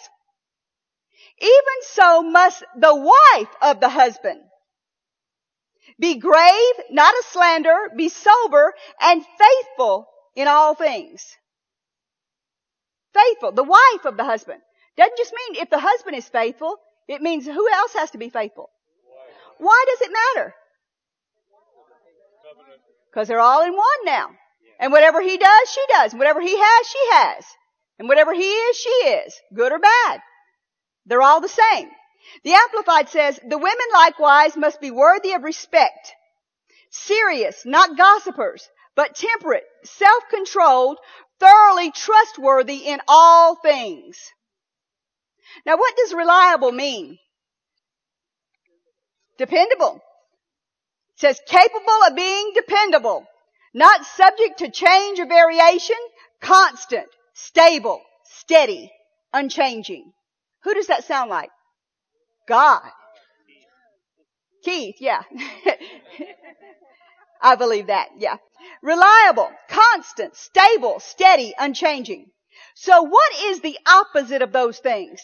Even so must the wife of the husband be grave, not a slander, be sober, and faithful in all things. Faithful. The wife of the husband. Doesn't just mean if the husband is faithful, it means who else has to be faithful? Why does it matter? Because they're all in one now. And whatever he does, she does. And whatever he has, she has. And whatever he is, she is. Good or bad. They're all the same. The Amplified says, the women likewise must be worthy of respect. Serious, not gossipers, but temperate, self-controlled, thoroughly trustworthy in all things. Now what does reliable mean? Dependable. It says capable of being dependable. Not subject to change or variation, constant, stable, steady, unchanging. Who does that sound like? God. Keith, yeah. I believe that, yeah. Reliable, constant, stable, steady, unchanging. So what is the opposite of those things?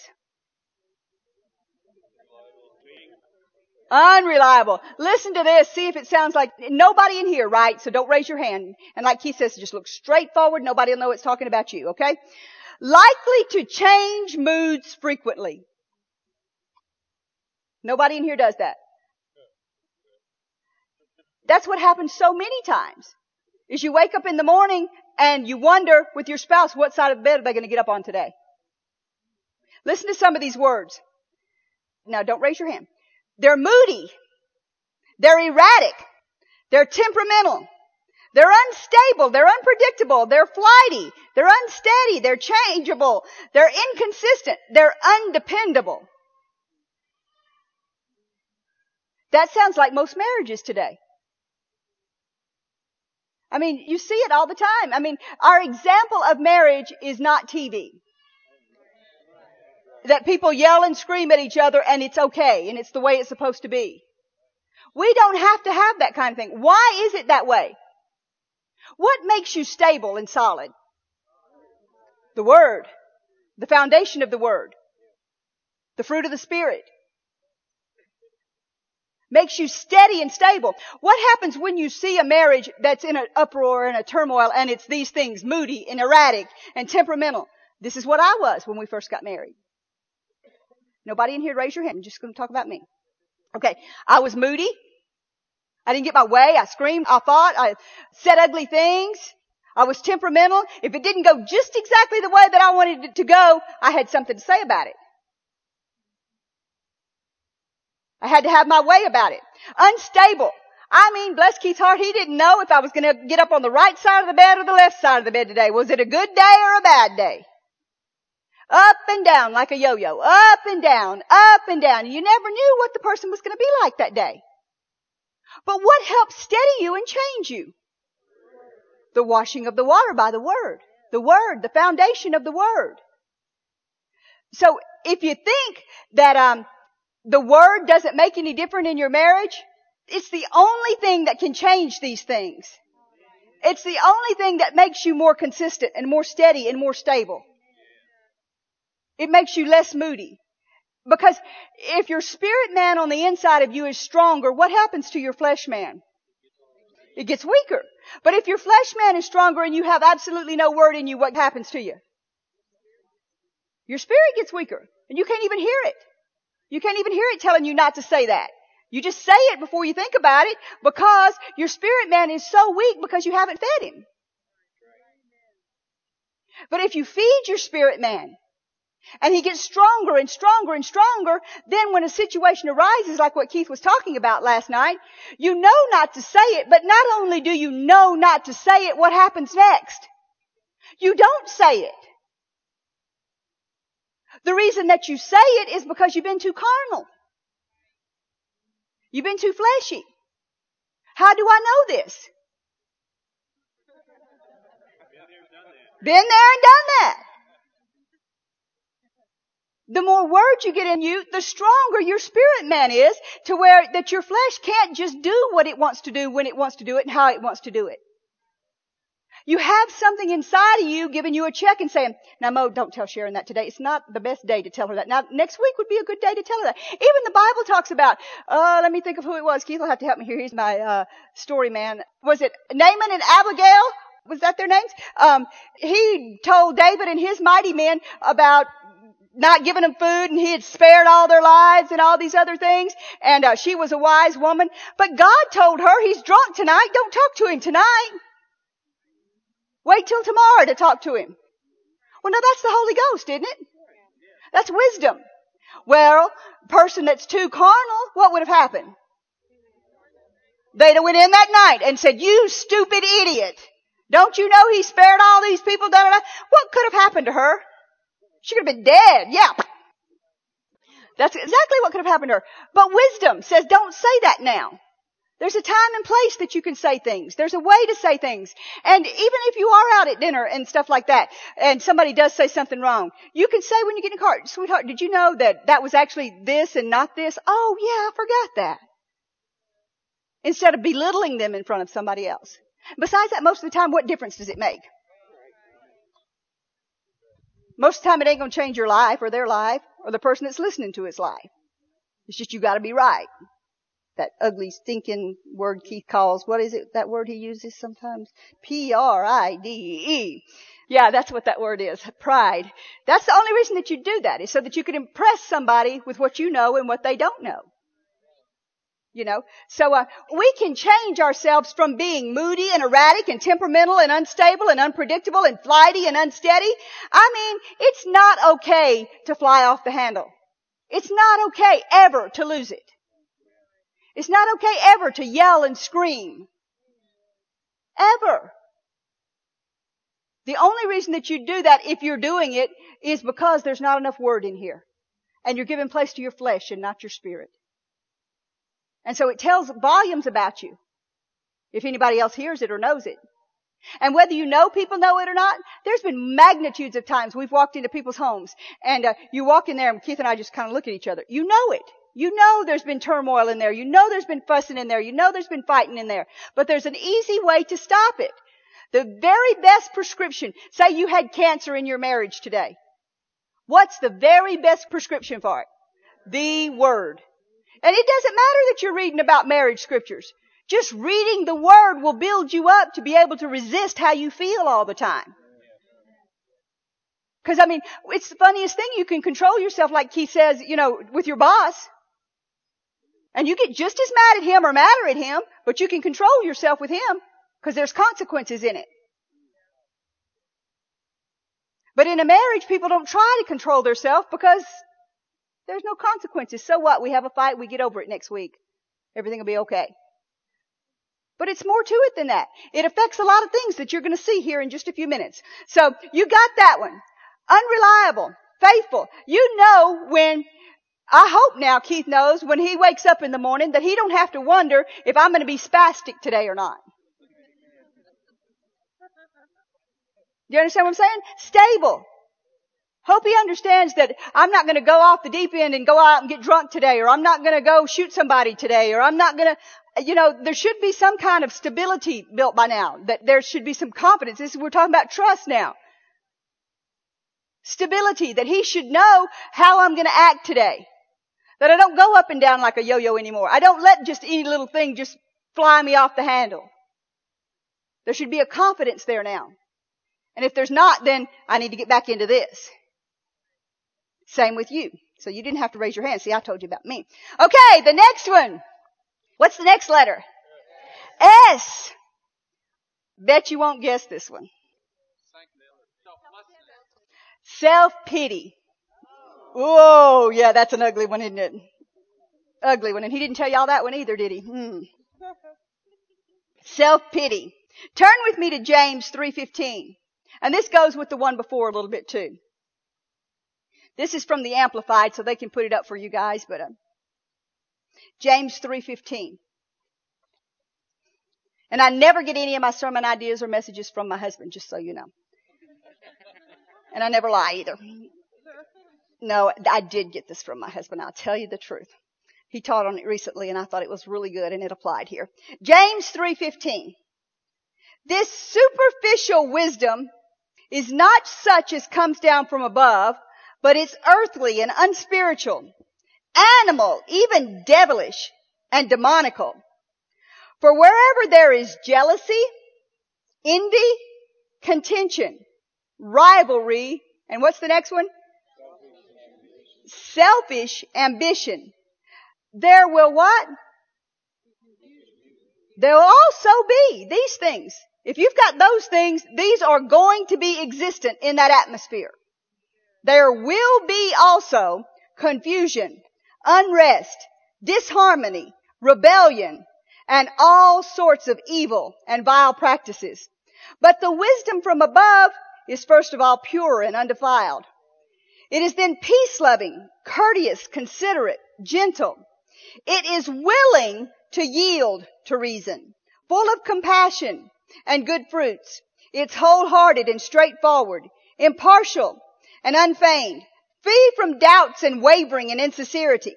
Unreliable. Listen to this. See if it sounds like nobody in here, right? So don't raise your hand. And like Keith says, just look straight forward. Nobody will know it's talking about you, okay? Likely to change moods frequently. Nobody in here does that. That's what happens so many times. Is you wake up in the morning and you wonder with your spouse what side of the bed are they going to get up on today. Listen to some of these words. Now don't raise your hand. They're moody. They're erratic. They're temperamental. They're unstable. They're unpredictable. They're flighty. They're unsteady. They're changeable. They're inconsistent. They're undependable. That sounds like most marriages today. I mean, you see it all the time. I mean, our example of marriage is not TV. That people yell and scream at each other and it's okay and it's the way it's supposed to be. We don't have to have that kind of thing. Why is it that way? What makes you stable and solid? The Word. The foundation of the Word. The fruit of the Spirit makes you steady and stable. What happens when you see a marriage that's in an uproar and a turmoil and it's these things, moody and erratic and temperamental? This is what I was when we first got married. Nobody in here raise your hand. I'm just going to talk about me. Okay. I was moody. I didn't get my way. I screamed. I fought. I said ugly things. I was temperamental. If it didn't go just exactly the way that I wanted it to go, I had something to say about it. I had to have my way about it. Unstable. I mean, bless Keith's heart, he didn't know if I was going to get up on the right side of the bed or the left side of the bed today. Was it a good day or a bad day? Up and down like a yo-yo. Up and down, up and down. You never knew what the person was going to be like that day. But what helps steady you and change you? The washing of the water by the Word. The Word, the foundation of the Word. So if you think that um, the word doesn't make any difference in your marriage, it's the only thing that can change these things. It's the only thing that makes you more consistent and more steady and more stable. It makes you less moody. Because if your spirit man on the inside of you is stronger, what happens to your flesh man? It gets weaker. But if your flesh man is stronger and you have absolutely no word in you, what happens to you? Your spirit gets weaker and you can't even hear it. You can't even hear it telling you not to say that. You just say it before you think about it because your spirit man is so weak because you haven't fed him. But if you feed your spirit man and he gets stronger and stronger and stronger, then when a situation arises like what Keith was talking about last night, you know not to say it, but not only do you know not to say it, what happens next? You don't say it. The reason that you say it is because you've been too carnal. You've been too fleshy. How do I know this? Been there and done that. The more words you get in you, the stronger your spirit man is to where that your flesh can't just do what it wants to do when it wants to do it and how it wants to do it. You have something inside of you giving you a check and saying, now Mo, don't tell Sharon that today. It's not the best day to tell her that. Now next week would be a good day to tell her that. Even the Bible talks about, uh, let me think of who it was. Keith will have to help me here. He's my, uh, story man. Was it Naaman and Abigail? Was that their names? Um, he told David and his mighty men about not giving them food and he had spared all their lives and all these other things. And uh, she was a wise woman. But God told her he's drunk tonight. Don't talk to him tonight. Wait till tomorrow to talk to him. Well, no, that's the Holy Ghost, isn't it? That's wisdom. Well, person that's too carnal, what would have happened? They'd have went in that night and said, you stupid idiot. Don't you know he spared all these people? Da, da, da. What could have happened to her? She could have been dead. Yeah. That's exactly what could have happened to her. But wisdom says, don't say that now. There's a time and place that you can say things. There's a way to say things. And even if you are out at dinner and stuff like that, and somebody does say something wrong, you can say when you get in the car, sweetheart, did you know that that was actually this and not this? Oh yeah, I forgot that. Instead of belittling them in front of somebody else. Besides that, most of the time, what difference does it make? Most of the time it ain't gonna change your life or their life or the person that's listening to his life. It's just you gotta be right that ugly stinking word Keith calls, what is it, that word he uses sometimes? P-R-I-D-E. Yeah, that's what that word is. Pride. That's the only reason that you do that is so that you can impress somebody with what you know and what they don't know. You know, so uh, we can change ourselves from being moody and erratic and temperamental and unstable and unpredictable and flighty and unsteady. I mean, it's not okay to fly off the handle. It's not okay ever to lose it. It's not okay ever to yell and scream. Ever. The only reason that you do that if you're doing it is because there's not enough word in here. And you're giving place to your flesh and not your spirit. And so it tells volumes about you. If anybody else hears it or knows it. And whether you know people know it or not, there's been magnitudes of times we've walked into people's homes and uh, you walk in there and Keith and I just kind of look at each other. You know it. You know there's been turmoil in there. You know there's been fussing in there. You know there's been fighting in there. But there's an easy way to stop it. The very best prescription, say you had cancer in your marriage today. What's the very best prescription for it? The Word. And it doesn't matter that you're reading about marriage scriptures. Just reading the Word will build you up to be able to resist how you feel all the time. Cause I mean, it's the funniest thing. You can control yourself like Keith says, you know, with your boss. And you get just as mad at him or madder at him, but you can control yourself with him because there's consequences in it. But in a marriage, people don't try to control themselves because there's no consequences. So what? We have a fight, we get over it next week. Everything will be okay. But it's more to it than that. It affects a lot of things that you're going to see here in just a few minutes. So you got that one. Unreliable. Faithful. You know when I hope now Keith knows when he wakes up in the morning that he don't have to wonder if I'm going to be spastic today or not. Do you understand what I'm saying? Stable. Hope he understands that I'm not going to go off the deep end and go out and get drunk today, or I'm not going to go shoot somebody today, or I'm not going to, you know, there should be some kind of stability built by now. That there should be some confidence. This, is, we're talking about trust now. Stability, that he should know how I'm going to act today. That I don't go up and down like a yo-yo anymore. I don't let just any little thing just fly me off the handle. There should be a confidence there now. And if there's not, then I need to get back into this. Same with you. So you didn't have to raise your hand. See, I told you about me. Okay, the next one. What's the next letter? S. Bet you won't guess this one. Self-pity. Oh, yeah, that's an ugly one, isn't it? Ugly one. And he didn't tell y'all that one either, did he? Hmm. Self-pity. Turn with me to James 3.15. And this goes with the one before a little bit too. This is from the Amplified, so they can put it up for you guys, but, uh, James 3.15. And I never get any of my sermon ideas or messages from my husband, just so you know. And I never lie either. No, I did get this from my husband. I'll tell you the truth. He taught on it recently and I thought it was really good and it applied here. James 3:15. This superficial wisdom is not such as comes down from above, but it's earthly and unspiritual, animal, even devilish and demonical. For wherever there is jealousy, envy, contention, rivalry, and what's the next one? selfish ambition. There will what? There will also be these things. If you've got those things, these are going to be existent in that atmosphere. There will be also confusion, unrest, disharmony, rebellion, and all sorts of evil and vile practices. But the wisdom from above is first of all pure and undefiled. It is then peace loving, courteous, considerate, gentle. It is willing to yield to reason, full of compassion and good fruits. It's wholehearted and straightforward, impartial and unfeigned, free from doubts and wavering and insincerity.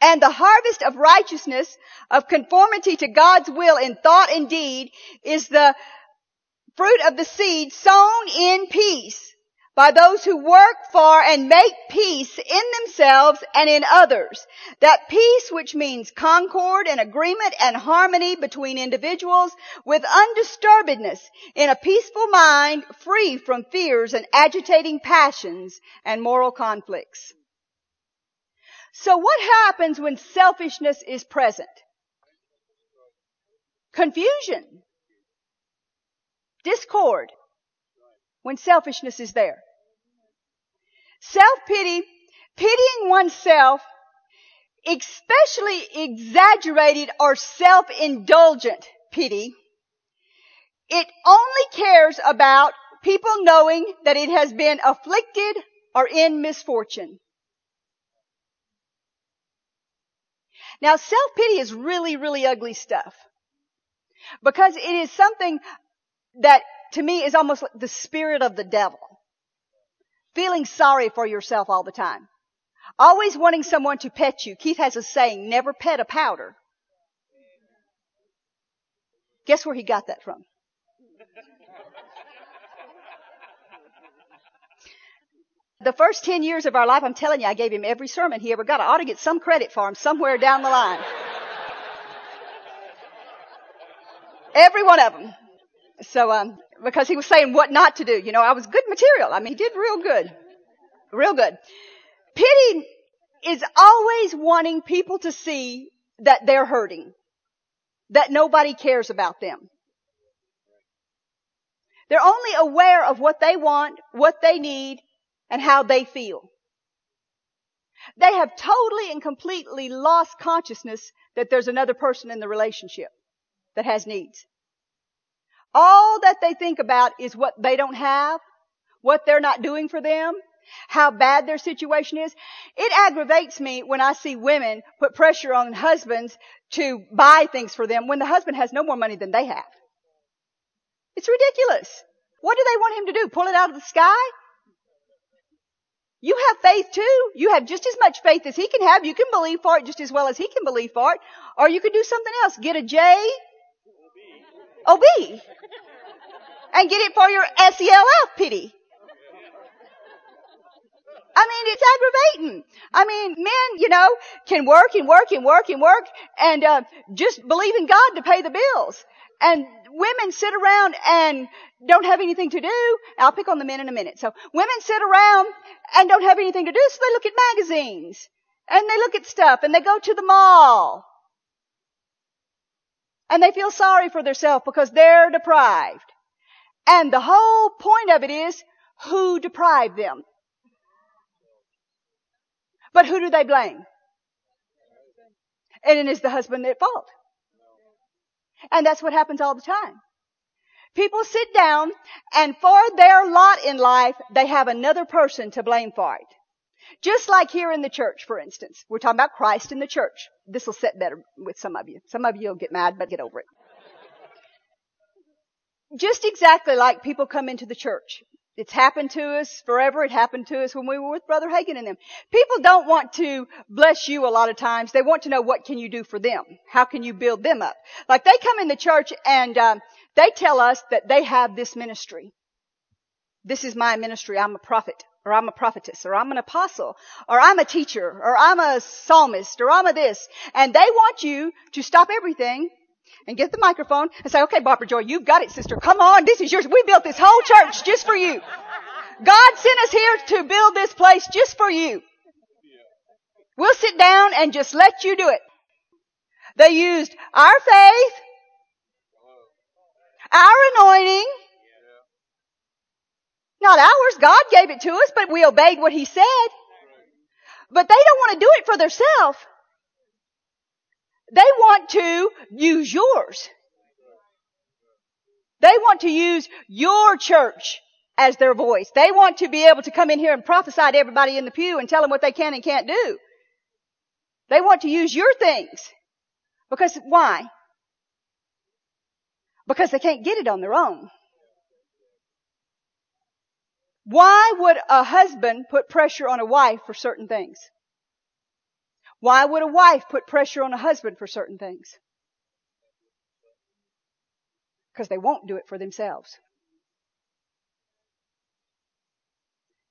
And the harvest of righteousness, of conformity to God's will in thought and deed is the fruit of the seed sown in peace by those who work for and make peace in themselves and in others. That peace which means concord and agreement and harmony between individuals with undisturbedness in a peaceful mind free from fears and agitating passions and moral conflicts. So what happens when selfishness is present? Confusion. Discord when selfishness is there. Self-pity, pitying oneself, especially exaggerated or self-indulgent pity, it only cares about people knowing that it has been afflicted or in misfortune. Now self-pity is really, really ugly stuff. Because it is something that to me is almost like the spirit of the devil. Feeling sorry for yourself all the time. Always wanting someone to pet you. Keith has a saying, never pet a powder. Guess where he got that from? The first 10 years of our life, I'm telling you, I gave him every sermon he ever got. I ought to get some credit for him somewhere down the line. every one of them. So, um, because he was saying what not to do. You know, I was good material. I mean, he did real good. Real good. Pity is always wanting people to see that they're hurting. That nobody cares about them. They're only aware of what they want, what they need, and how they feel. They have totally and completely lost consciousness that there's another person in the relationship that has needs. All that they think about is what they don't have, what they're not doing for them, how bad their situation is. It aggravates me when I see women put pressure on husbands to buy things for them when the husband has no more money than they have. It's ridiculous. What do they want him to do? Pull it out of the sky? You have faith too. You have just as much faith as he can have. You can believe for it just as well as he can believe for it. Or you could do something else. Get a J OB. And get it for your SELF pity. I mean, it's aggravating. I mean, men, you know, can work and work and work and work and uh, just believe in God to pay the bills. And women sit around and don't have anything to do. I'll pick on the men in a minute. So women sit around and don't have anything to do, so they look at magazines and they look at stuff and they go to the mall and they feel sorry for themselves because they're deprived. And the whole point of it is who deprived them. But who do they blame? And it is the husband at fault. And that's what happens all the time. People sit down and for their lot in life, they have another person to blame for it. Just like here in the church, for instance. We're talking about Christ in the church. This will sit better with some of you. Some of you will get mad, but get over it. Just exactly like people come into the church. It's happened to us forever. It happened to us when we were with Brother Hagin and them. People don't want to bless you a lot of times. They want to know what can you do for them. How can you build them up? Like they come in the church and um, they tell us that they have this ministry. This is my ministry. I'm a prophet or I'm a prophetess, or I'm an apostle, or I'm a teacher, or I'm a psalmist, or I'm a this. And they want you to stop everything and get the microphone and say, okay, Barbara Joy, you've got it, sister. Come on, this is yours. We built this whole church just for you. God sent us here to build this place just for you. We'll sit down and just let you do it. They used our faith, our anointing, not ours. God gave it to us, but we obeyed what He said. But they don't want to do it for themselves. They want to use yours. They want to use your church as their voice. They want to be able to come in here and prophesy to everybody in the pew and tell them what they can and can't do. They want to use your things. Because why? Because they can't get it on their own. Why would a husband put pressure on a wife for certain things? Why would a wife put pressure on a husband for certain things? Because they won't do it for themselves.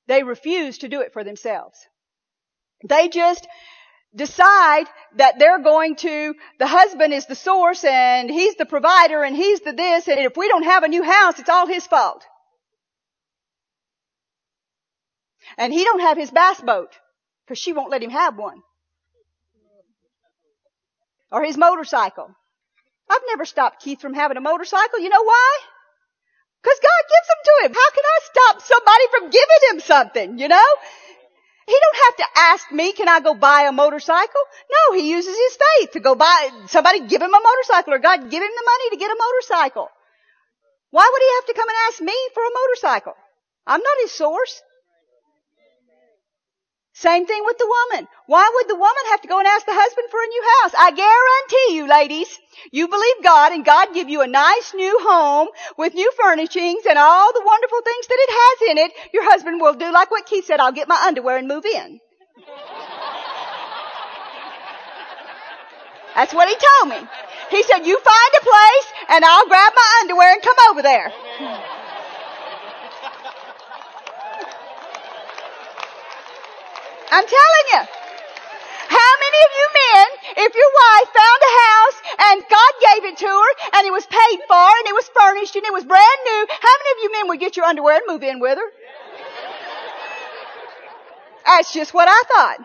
They refuse to do it for themselves. They just decide that they're going to, the husband is the source and he's the provider and he's the this and if we don't have a new house, it's all his fault. And he don't have his bass boat because she won't let him have one. Or his motorcycle. I've never stopped Keith from having a motorcycle. You know why? Because God gives them to him. How can I stop somebody from giving him something, you know? He don't have to ask me, can I go buy a motorcycle? No, he uses his faith to go buy, somebody give him a motorcycle or God give him the money to get a motorcycle. Why would he have to come and ask me for a motorcycle? I'm not his source. Same thing with the woman. Why would the woman have to go and ask the husband for a new house? I guarantee you, ladies, you believe God and God give you a nice new home with new furnishings and all the wonderful things that it has in it. Your husband will do like what Keith said, I'll get my underwear and move in. That's what he told me. He said, you find a place and I'll grab my underwear and come over there. I'm telling you. How many of you men, if your wife found a house and God gave it to her and it was paid for and it was furnished and it was brand new, how many of you men would get your underwear and move in with her? That's just what I thought.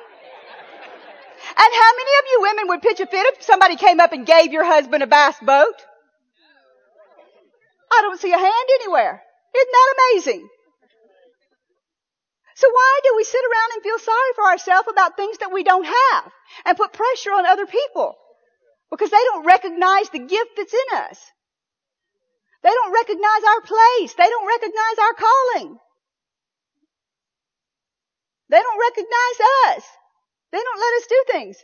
And how many of you women would pitch a fit if somebody came up and gave your husband a bass boat? I don't see a hand anywhere. Isn't that amazing? So why do we sit around and feel sorry for ourselves about things that we don't have and put pressure on other people? Because they don't recognize the gift that's in us. They don't recognize our place. They don't recognize our calling. They don't recognize us. They don't let us do things.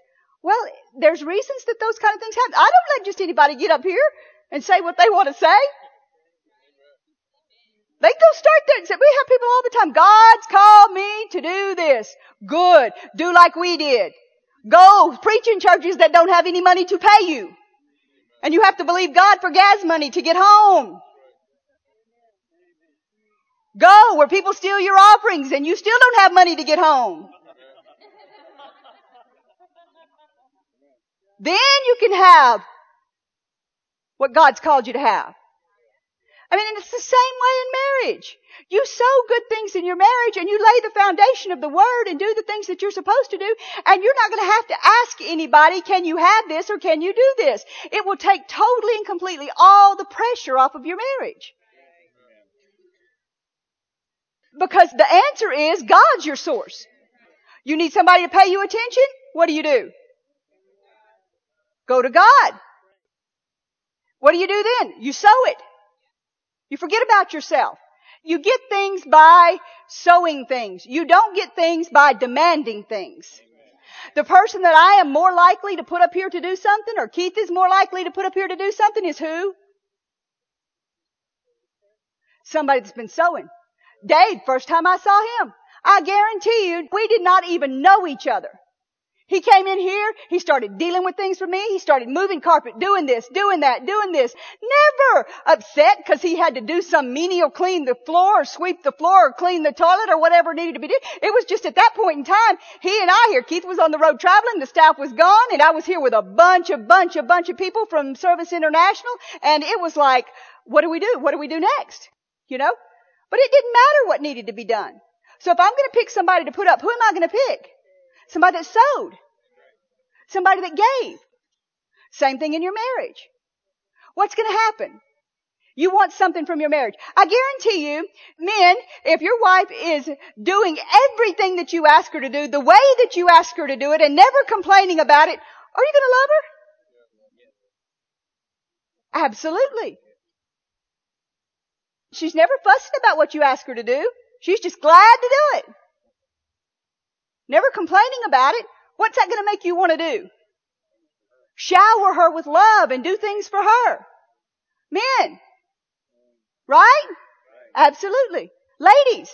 Well, there's reasons that those kind of things happen. I don't let just anybody get up here and say what they want to say. They go start there. And say, we have people all the time. God's called me to do this. Good. Do like we did. Go preach in churches that don't have any money to pay you. And you have to believe God for gas money to get home. Go where people steal your offerings and you still don't have money to get home. Then you can have what God's called you to have. I mean, it's the same way in marriage. You sow good things in your marriage and you lay the foundation of the word and do the things that you're supposed to do and you're not going to have to ask anybody, can you have this or can you do this? It will take totally and completely all the pressure off of your marriage. Because the answer is God's your source. You need somebody to pay you attention? What do you do? Go to God. What do you do then? You sow it. You forget about yourself. You get things by sowing things. You don't get things by demanding things. The person that I am more likely to put up here to do something, or Keith is more likely to put up here to do something is who? Somebody that's been sowing. Dave, first time I saw him, I guarantee you, we did not even know each other. He came in here, he started dealing with things for me, he started moving carpet, doing this, doing that, doing this. Never upset because he had to do some menial clean the floor or sweep the floor or clean the toilet or whatever needed to be done. It was just at that point in time, he and I here, Keith was on the road traveling, the staff was gone, and I was here with a bunch, a bunch, a bunch of people from Service International, and it was like, what do we do? What do we do next? You know? But it didn't matter what needed to be done. So if I'm going to pick somebody to put up, who am I going to pick? Somebody that sowed. Somebody that gave. Same thing in your marriage. What's going to happen? You want something from your marriage. I guarantee you, men, if your wife is doing everything that you ask her to do, the way that you ask her to do it, and never complaining about it, are you going to love her? Absolutely. She's never fussing about what you ask her to do. She's just glad to do it. Never complaining about it. What's that going to make you want to do? Shower her with love and do things for her. Men. Right? Absolutely. Ladies.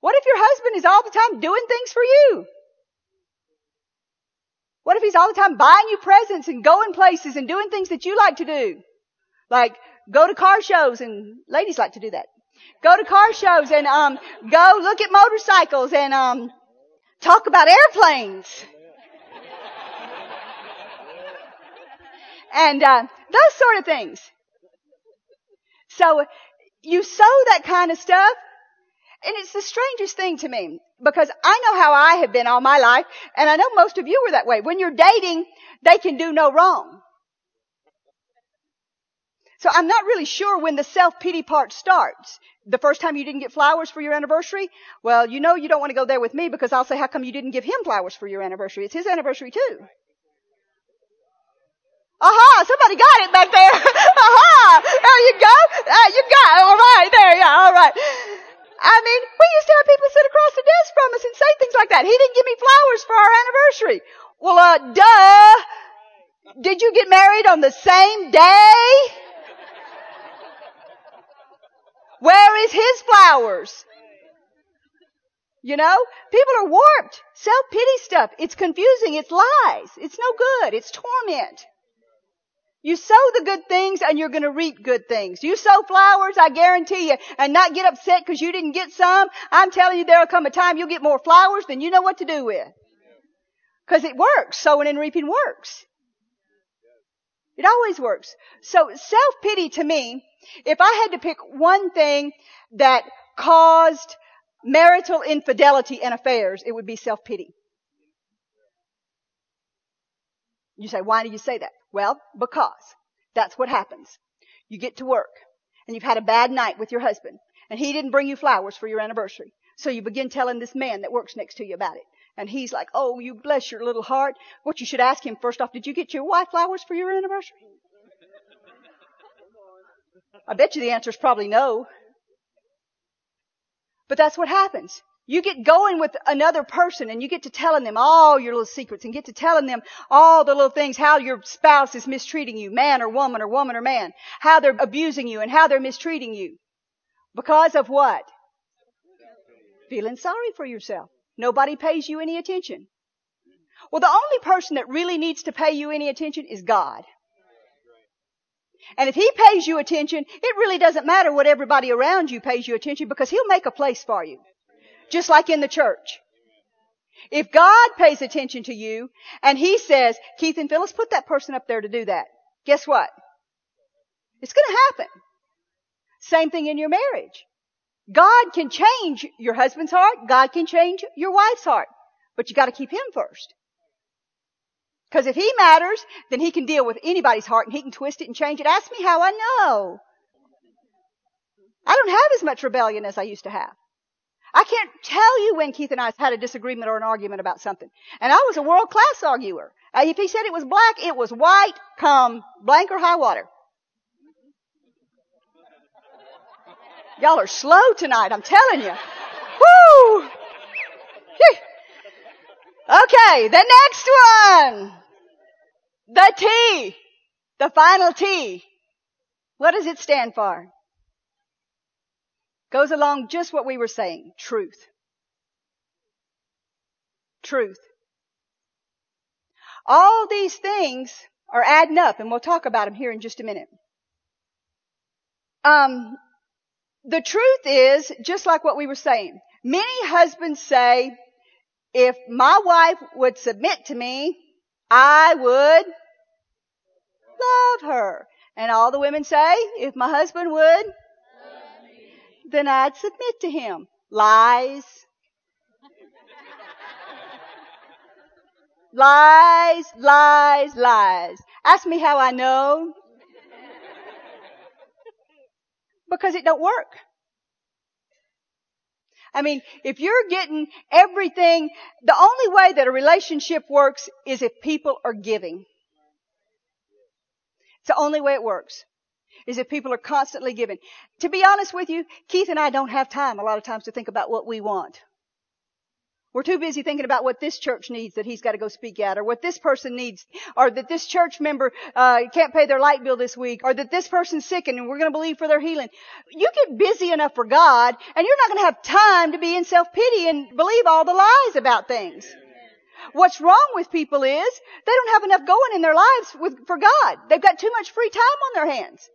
What if your husband is all the time doing things for you? What if he's all the time buying you presents and going places and doing things that you like to do? Like go to car shows and ladies like to do that. Go to car shows and um go look at motorcycles and um talk about airplanes. And uh, those sort of things. So you sow that kind of stuff, and it's the strangest thing to me because I know how I have been all my life, and I know most of you were that way. When you're dating, they can do no wrong. So I'm not really sure when the self-pity part starts. The first time you didn't get flowers for your anniversary? Well, you know you don't want to go there with me because I'll say, how come you didn't give him flowers for your anniversary? It's his anniversary too. Aha, somebody got it back there. Aha, there you go. Uh, you got it. All right, there, yeah, all right. I mean, we used to have people sit across the desk from us and say things like that. He didn't give me flowers for our anniversary. Well, uh, duh. Did you get married on the same day? Where is his flowers? You know, people are warped. Self-pity stuff. It's confusing. It's lies. It's no good. It's torment. You sow the good things and you're going to reap good things. You sow flowers, I guarantee you, and not get upset because you didn't get some. I'm telling you there'll come a time you'll get more flowers than you know what to do with. Because it works. Sowing and reaping works. It always works. So self-pity to me, if I had to pick one thing that caused marital infidelity and affairs, it would be self-pity. You say, why do you say that? Well, because that's what happens. You get to work and you've had a bad night with your husband and he didn't bring you flowers for your anniversary. So you begin telling this man that works next to you about it. And he's like, oh, you bless your little heart. What you should ask him first off, did you get your wife flowers for your anniversary? I bet you the answer is probably no. But that's what happens. You get going with another person and you get to telling them all your little secrets and get to telling them all the little things, how your spouse is mistreating you, man or woman or woman or man, how they're abusing you and how they're mistreating you. Because of what? Feeling sorry for yourself. Nobody pays you any attention. Well, the only person that really needs to pay you any attention is God. And if He pays you attention, it really doesn't matter what everybody around you pays you attention because He'll make a place for you. Just like in the church. If God pays attention to you and He says, Keith and Phyllis, put that person up there to do that. Guess what? It's gonna happen. Same thing in your marriage. God can change your husband's heart. God can change your wife's heart. But you gotta keep Him first. Because if He matters, then He can deal with anybody's heart and He can twist it and change it. Ask me how I know. I don't have as much rebellion as I used to have. I can't tell you when Keith and I had a disagreement or an argument about something. And I was a world class arguer. Uh, if he said it was black, it was white, come blank or high water. Y'all are slow tonight, I'm telling you. Woo! Okay, the next one. The T. The final T. What does it stand for? Goes along just what we were saying. Truth. Truth. All these things are adding up and we'll talk about them here in just a minute. Um, the truth is, just like what we were saying, many husbands say, if my wife would submit to me, I would love her. And all the women say, if my husband would then I'd submit to him. Lies. lies, lies, lies. Ask me how I know. because it don't work. I mean, if you're getting everything, the only way that a relationship works is if people are giving. It's the only way it works is if people are constantly giving. To be honest with you, Keith and I don't have time a lot of times to think about what we want. We're too busy thinking about what this church needs that he's got to go speak at, or what this person needs, or that this church member uh, can't pay their light bill this week, or that this person's sick and we're going to believe for their healing. You get busy enough for God, and you're not going to have time to be in self pity and believe all the lies about things. What's wrong with people is they don't have enough going in their lives with, for God. They've got too much free time on their hands.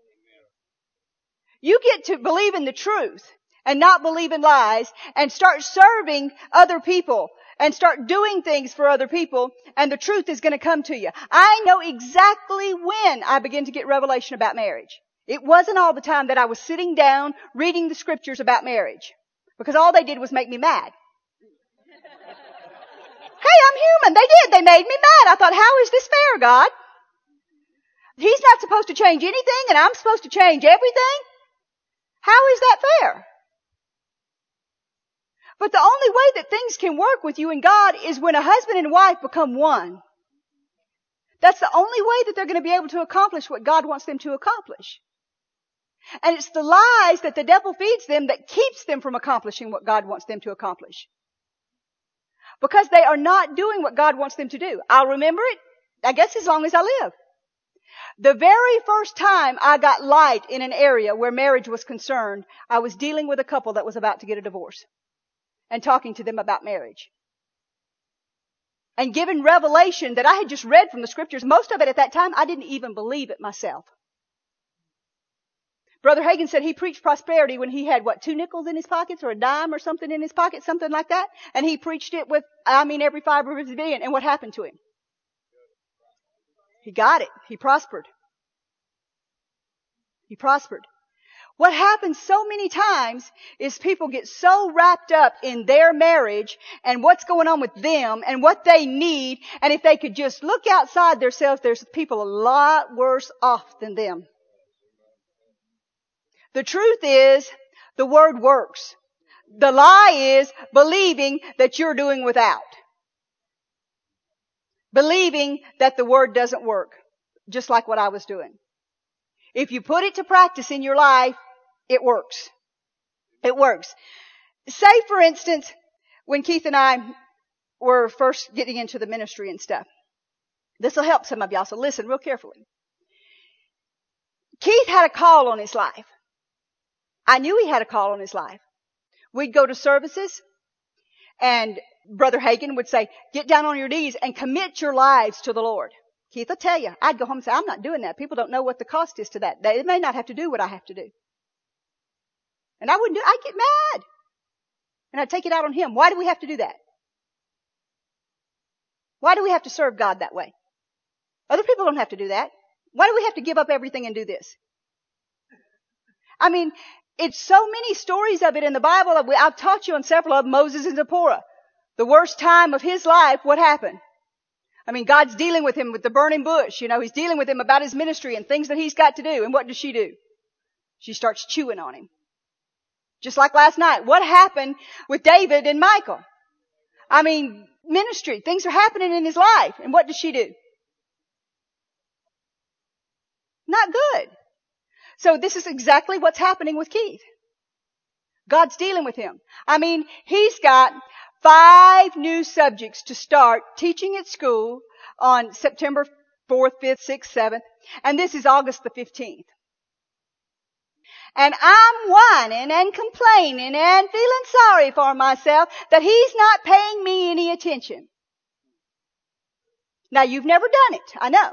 You get to believe in the truth and not believe in lies and start serving other people and start doing things for other people and the truth is going to come to you. I know exactly when I begin to get revelation about marriage. It wasn't all the time that I was sitting down reading the scriptures about marriage because all they did was make me mad. hey, I'm human. They did. They made me mad. I thought, how is this fair, God? He's not supposed to change anything and I'm supposed to change everything? How is that fair? But the only way that things can work with you and God is when a husband and wife become one. That's the only way that they're going to be able to accomplish what God wants them to accomplish. And it's the lies that the devil feeds them that keeps them from accomplishing what God wants them to accomplish. Because they are not doing what God wants them to do. I'll remember it, I guess as long as I live. The very first time I got light in an area where marriage was concerned, I was dealing with a couple that was about to get a divorce and talking to them about marriage. And given revelation that I had just read from the scriptures, most of it at that time, I didn't even believe it myself. Brother Hagin said he preached prosperity when he had what, two nickels in his pockets or a dime or something in his pocket, something like that. And he preached it with, I mean, every fiber of his being. And what happened to him? He got it. He prospered. He prospered. What happens so many times is people get so wrapped up in their marriage and what's going on with them and what they need. And if they could just look outside themselves, there's people a lot worse off than them. The truth is, the word works. The lie is believing that you're doing without. Believing that the word doesn't work. Just like what I was doing. If you put it to practice in your life, it works. It works. Say, for instance, when Keith and I were first getting into the ministry and stuff. This will help some of y'all, so listen real carefully. Keith had a call on his life. I knew he had a call on his life. We'd go to services and Brother Hagin would say, get down on your knees and commit your lives to the Lord. Keith will tell you, I'd go home and say, I'm not doing that. People don't know what the cost is to that. They may not have to do what I have to do. And I wouldn't do, I'd get mad. And I'd take it out on him. Why do we have to do that? Why do we have to serve God that way? Other people don't have to do that. Why do we have to give up everything and do this? I mean, it's so many stories of it in the Bible. I've taught you on several of them, Moses and Zipporah. The worst time of his life, what happened? I mean, God's dealing with him with the burning bush. You know, he's dealing with him about his ministry and things that he's got to do. And what does she do? She starts chewing on him. Just like last night. What happened with David and Michal? I mean, ministry. Things are happening in his life. And what does she do? Not good. So this is exactly what's happening with Keith. God's dealing with him. I mean, he's got five new subjects to start teaching at school on September 4th, 5th, 6th, 7th. And this is August the 15th and I'm whining and complaining and feeling sorry for myself that he's not paying me any attention. Now you've never done it, I know.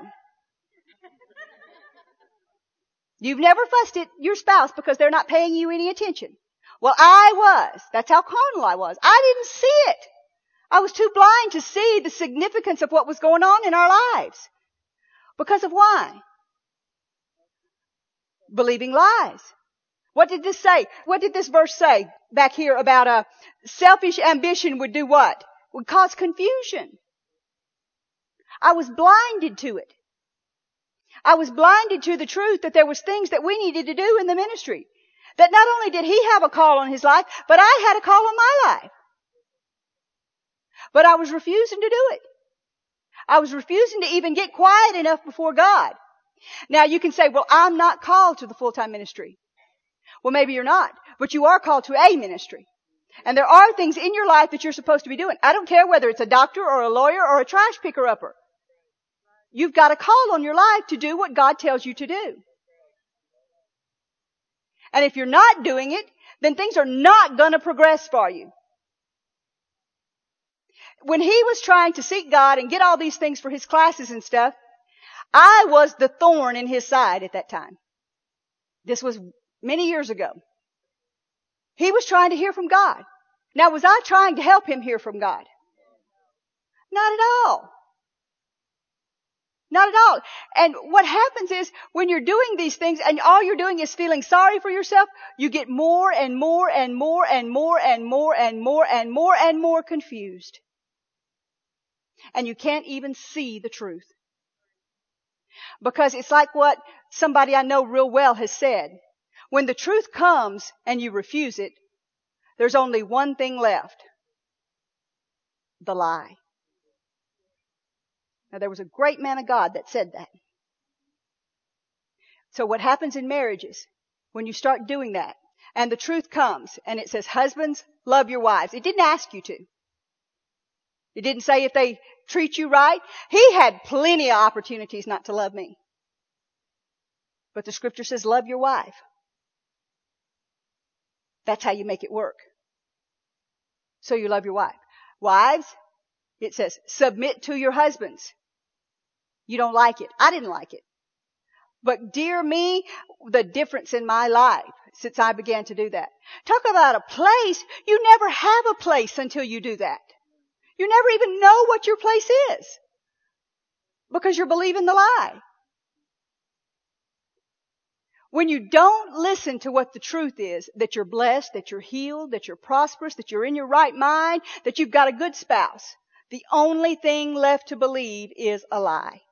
You've never fussed at your spouse because they're not paying you any attention. Well, I was. That's how carnal I was. I didn't see it. I was too blind to see the significance of what was going on in our lives. Because of why? Believing lies. What did this say? What did this verse say back here about a uh, selfish ambition would do what? Would cause confusion. I was blinded to it. I was blinded to the truth that there was things that we needed to do in the ministry. That not only did he have a call on his life, but I had a call on my life. But I was refusing to do it. I was refusing to even get quiet enough before God. Now you can say, well, I'm not called to the full-time ministry. Well, maybe you're not, but you are called to a ministry. And there are things in your life that you're supposed to be doing. I don't care whether it's a doctor or a lawyer or a trash picker upper. You've got a call on your life to do what God tells you to do. And if you're not doing it, then things are not gonna progress for you. When he was trying to seek God and get all these things for his classes and stuff, I was the thorn in his side at that time. This was many years ago. He was trying to hear from God. Now was I trying to help him hear from God? Not at all. Not at all. And what happens is when you're doing these things and all you're doing is feeling sorry for yourself, you get more and more and more and more and more and more and more and more confused. And you can't even see the truth. Because it's like what somebody I know real well has said. When the truth comes and you refuse it, there's only one thing left. The lie. Now there was a great man of God that said that. So what happens in marriages when you start doing that and the truth comes and it says, husbands, love your wives. It didn't ask you to. It didn't say if they treat you right. He had plenty of opportunities not to love me. But the scripture says love your wife. That's how you make it work. So you love your wife. Wives, it says submit to your husbands. You don't like it. I didn't like it. But dear me, the difference in my life since I began to do that. Talk about a place. You never have a place until you do that. You never even know what your place is because you're believing the lie. When you don't listen to what the truth is, that you're blessed, that you're healed, that you're prosperous, that you're in your right mind, that you've got a good spouse, the only thing left to believe is a lie.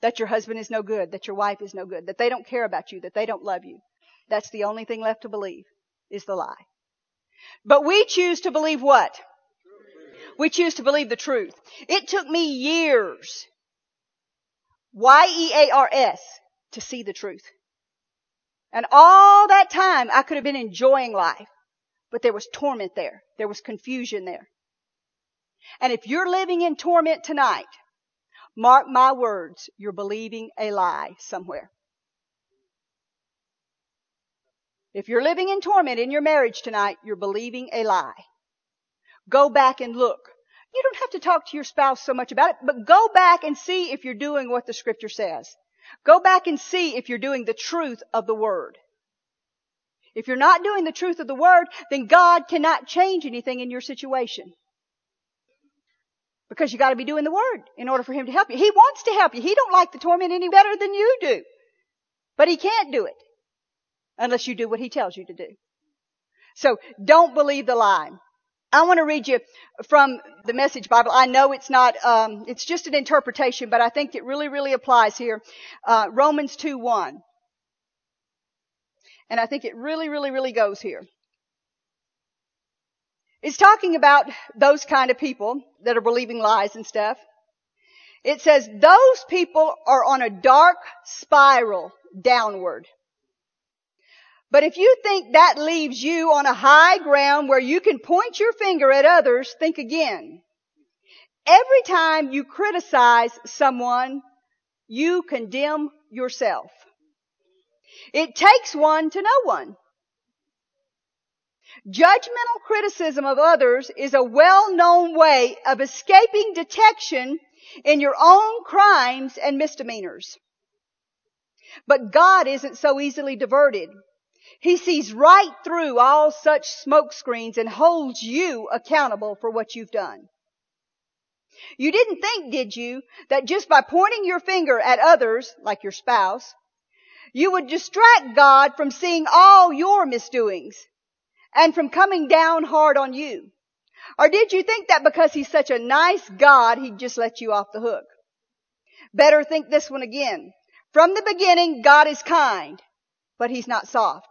That your husband is no good, that your wife is no good, that they don't care about you, that they don't love you. That's the only thing left to believe is the lie. But we choose to believe what? We choose to believe the truth. It took me years, Y-E-A-R-S, to see the truth. And all that time I could have been enjoying life, but there was torment there. There was confusion there. And if you're living in torment tonight, mark my words, you're believing a lie somewhere. If you're living in torment in your marriage tonight, you're believing a lie. Go back and look. You don't have to talk to your spouse so much about it, but go back and see if you're doing what the scripture says. Go back and see if you're doing the truth of the word. If you're not doing the truth of the word, then God cannot change anything in your situation. Because you gotta be doing the word in order for him to help you. He wants to help you. He don't like the torment any better than you do. But he can't do it unless you do what he tells you to do. So don't believe the lie. I want to read you from the Message Bible. I know it's not, um, it's just an interpretation, but I think it really, really applies here. Uh, Romans 2 1. And I think it really, really, really goes here. It's talking about those kind of people that are believing lies and stuff. It says those people are on a dark spiral downward. But if you think that leaves you on a high ground where you can point your finger at others, think again. Every time you criticize someone, you condemn yourself. It takes one to know one. Judgmental criticism of others is a well-known way of escaping detection in your own crimes and misdemeanors. But God isn't so easily diverted. He sees right through all such smoke screens and holds you accountable for what you've done. You didn't think, did you, that just by pointing your finger at others, like your spouse, you would distract God from seeing all your misdoings and from coming down hard on you? Or did you think that because He's such a nice God, He'd just let you off the hook? Better think this one again. From the beginning, God is kind, but He's not soft.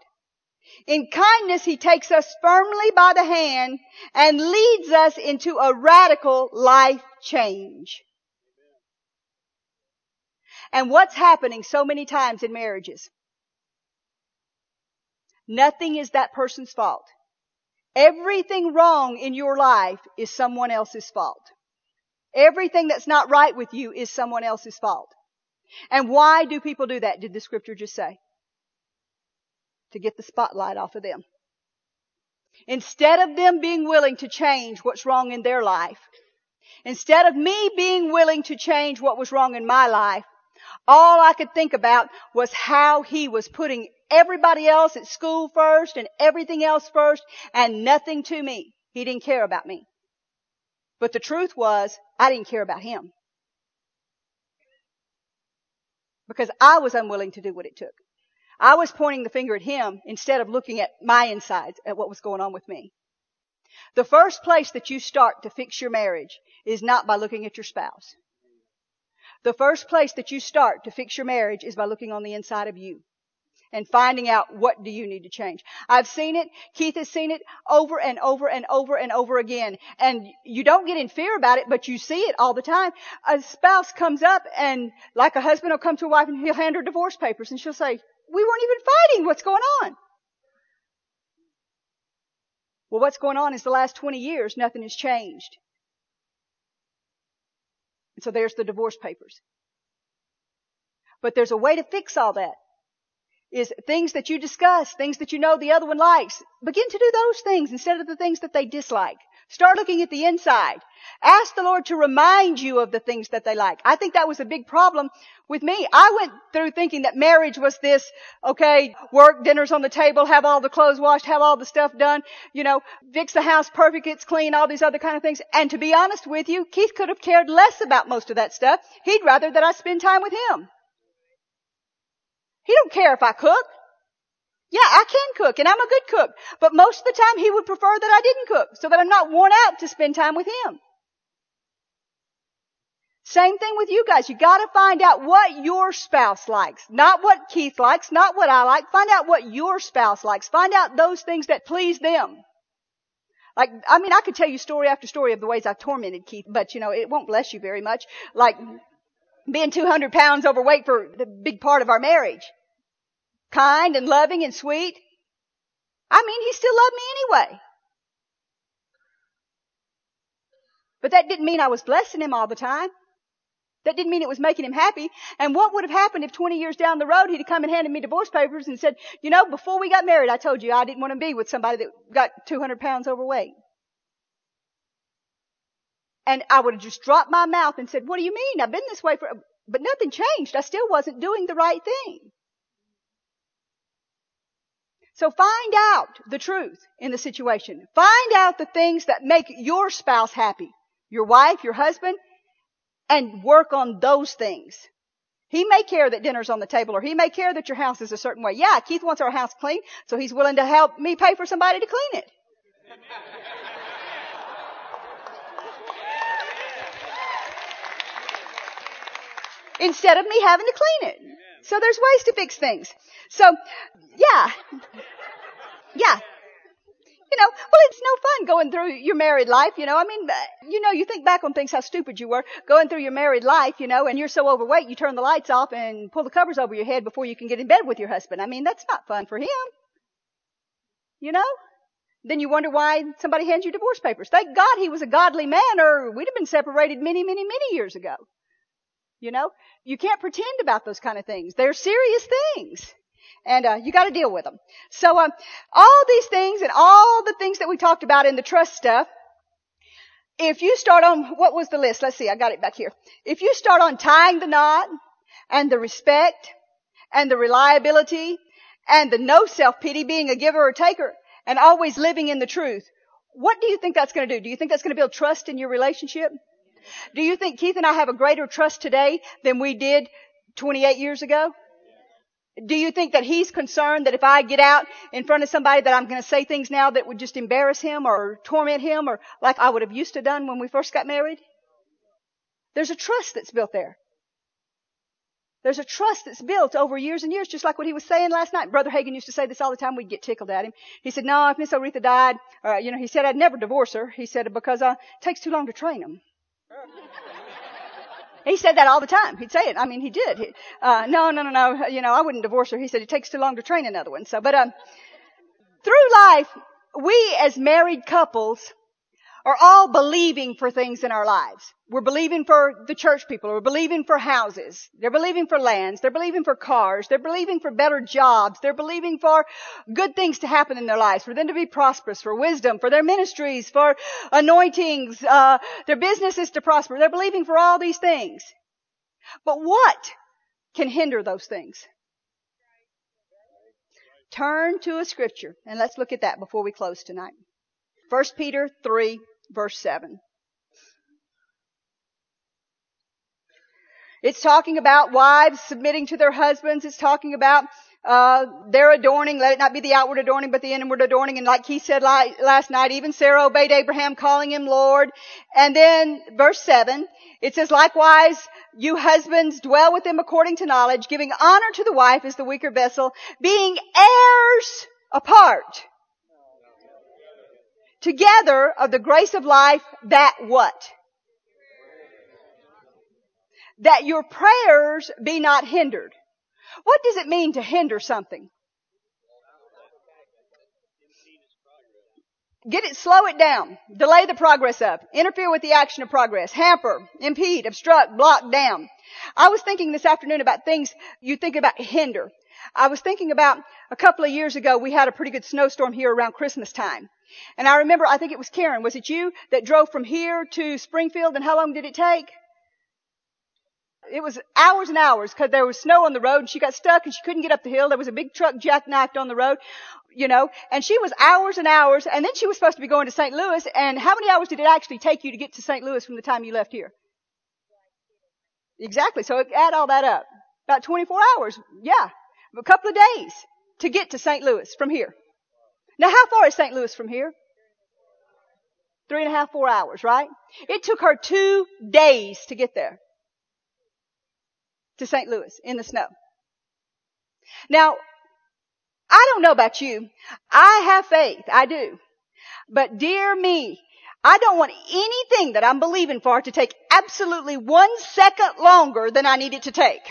In kindness, He takes us firmly by the hand and leads us into a radical life change. And what's happening so many times in marriages? Nothing is that person's fault. Everything wrong in your life is someone else's fault. Everything that's not right with you is someone else's fault. And why do people do that? Did the scripture just say? To get the spotlight off of them. Instead of them being willing to change what's wrong in their life, instead of me being willing to change what was wrong in my life, all I could think about was how he was putting everybody else at school first and everything else first and nothing to me. He didn't care about me. But the truth was, I didn't care about him. Because I was unwilling to do what it took. I was pointing the finger at him instead of looking at my insides, at what was going on with me. The first place that you start to fix your marriage is not by looking at your spouse. The first place that you start to fix your marriage is by looking on the inside of you and finding out what do you need to change. I've seen it. Keith has seen it over and over and over and over again. And you don't get in fear about it, but you see it all the time. A spouse comes up and like a husband will come to a wife and he'll hand her divorce papers and she'll say, we weren't even fighting. What's going on? Well, what's going on is the last 20 years, nothing has changed. And so there's the divorce papers. But there's a way to fix all that. Is things that you discuss, things that you know the other one likes. Begin to do those things instead of the things that they dislike. Start looking at the inside. Ask the Lord to remind you of the things that they like. I think that was a big problem with me. I went through thinking that marriage was this, okay, work, dinners on the table, have all the clothes washed, have all the stuff done, you know, fix the house perfect, it's clean, all these other kind of things. And to be honest with you, Keith could have cared less about most of that stuff. He'd rather that I spend time with him. He don't care if I cook. Yeah, I can cook and I'm a good cook. But most of the time he would prefer that I didn't cook so that I'm not worn out to spend time with him. Same thing with you guys. You gotta find out what your spouse likes. Not what Keith likes, not what I like. Find out what your spouse likes. Find out those things that please them. Like, I mean, I could tell you story after story of the ways I've tormented Keith, but you know, it won't bless you very much. Like, being 200 pounds overweight for the big part of our marriage kind and loving and sweet. I mean, he still loved me anyway. But that didn't mean I was blessing him all the time. That didn't mean it was making him happy. And what would have happened if 20 years down the road he'd have come and handed me divorce papers and said, you know, before we got married, I told you I didn't want to be with somebody that got 200 pounds overweight. And I would have just dropped my mouth and said, what do you mean? I've been this way for, but nothing changed. I still wasn't doing the right thing. So find out the truth in the situation. Find out the things that make your spouse happy. Your wife, your husband, and work on those things. He may care that dinner's on the table or he may care that your house is a certain way. Yeah, Keith wants our house clean, so he's willing to help me pay for somebody to clean it. Instead of me having to clean it. So there's ways to fix things. So, yeah. Yeah. You know, well, it's no fun going through your married life, you know. I mean, you know, you think back on things, how stupid you were going through your married life, you know, and you're so overweight, you turn the lights off and pull the covers over your head before you can get in bed with your husband. I mean, that's not fun for him. You know? Then you wonder why somebody hands you divorce papers. Thank God he was a godly man or we'd have been separated many, many, many years ago. You know? You can't pretend about those kind of things. They're serious things. And uh, you got to deal with them. So um, all these things and all the things that we talked about in the trust stuff, if you start on what was the list? Let's see, I got it back here. If you start on tying the knot and the respect and the reliability and the no self pity, being a giver or taker, and always living in the truth, what do you think that's going to do? Do you think that's going to build trust in your relationship? Do you think Keith and I have a greater trust today than we did 28 years ago? Do you think that he's concerned that if I get out in front of somebody that I'm going to say things now that would just embarrass him or torment him or like I would have used to done when we first got married? There's a trust that's built there. There's a trust that's built over years and years, just like what he was saying last night. Brother Hagin used to say this all the time. We'd get tickled at him. He said, no, if Miss Oretha died, uh, you know, he said I'd never divorce her. He said, because, uh, it takes too long to train them. He said that all the time. He'd say it. I mean, he did. He, uh, no, no, no, no. You know, I wouldn't divorce her. He said it takes too long to train another one. So, but um, through life, we as married couples are all believing for things in our lives. We're believing for the church people. We're believing for houses. They're believing for lands. They're believing for cars. They're believing for better jobs. They're believing for good things to happen in their lives, for them to be prosperous, for wisdom, for their ministries, for anointings, uh, their businesses to prosper. They're believing for all these things. But what can hinder those things? Turn to a scripture and let's look at that before we close tonight. 1 Peter 3 verse 7. It's talking about wives submitting to their husbands. It's talking about uh, their adorning. Let it not be the outward adorning, but the inward adorning. And like he said last night, even Sarah obeyed Abraham, calling him Lord. And then verse seven, it says, likewise, you husbands dwell with them according to knowledge, giving honor to the wife as the weaker vessel, being heirs apart together of the grace of life that what? That your prayers be not hindered. What does it mean to hinder something? Get it, slow it down. Delay the progress of. Interfere with the action of progress. Hamper, impede, obstruct, block, down. I was thinking this afternoon about things you think about hinder. I was thinking about a couple of years ago we had a pretty good snowstorm here around Christmas time. And I remember, I think it was Karen, was it you that drove from here to Springfield and how long did it take? It was hours and hours because there was snow on the road and she got stuck and she couldn't get up the hill. There was a big truck jackknifed on the road, you know, and she was hours and hours and then she was supposed to be going to St. Louis and how many hours did it actually take you to get to St. Louis from the time you left here? Exactly. So add all that up. About 24 hours. Yeah. A couple of days to get to St. Louis from here. Now how far is St. Louis from here? Three and a half, four hours, right? It took her two days to get there. To St. Louis in the snow. Now, I don't know about you. I have faith. I do. But dear me, I don't want anything that I'm believing for to take absolutely one second longer than I need it to take.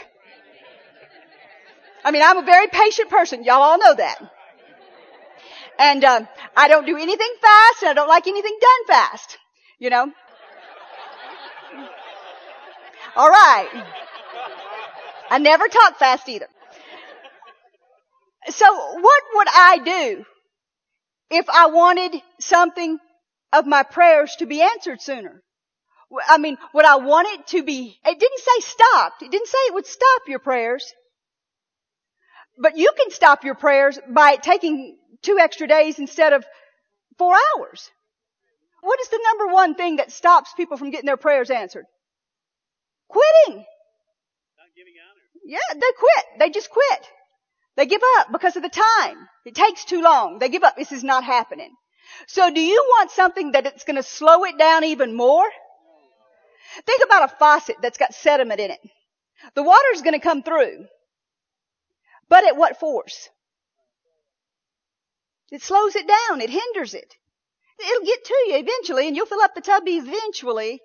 I mean, I'm a very patient person. Y'all all know that. And uh, I don't do anything fast, and I don't like anything done fast. You know. All right. I never talk fast either. So what would I do if I wanted something of my prayers to be answered sooner? I mean, would I want it to be, it didn't say stopped. It didn't say it would stop your prayers. But you can stop your prayers by taking two extra days instead of four hours. What is the number one thing that stops people from getting their prayers answered? Quitting. Not giving honor. Yeah, they quit. They just quit. They give up because of the time. It takes too long. They give up. This is not happening. So do you want something that it's going to slow it down even more? Think about a faucet that's got sediment in it. The water's going to come through. But at what force? It slows it down. It hinders it. It'll get to you eventually and you'll fill up the tub eventually.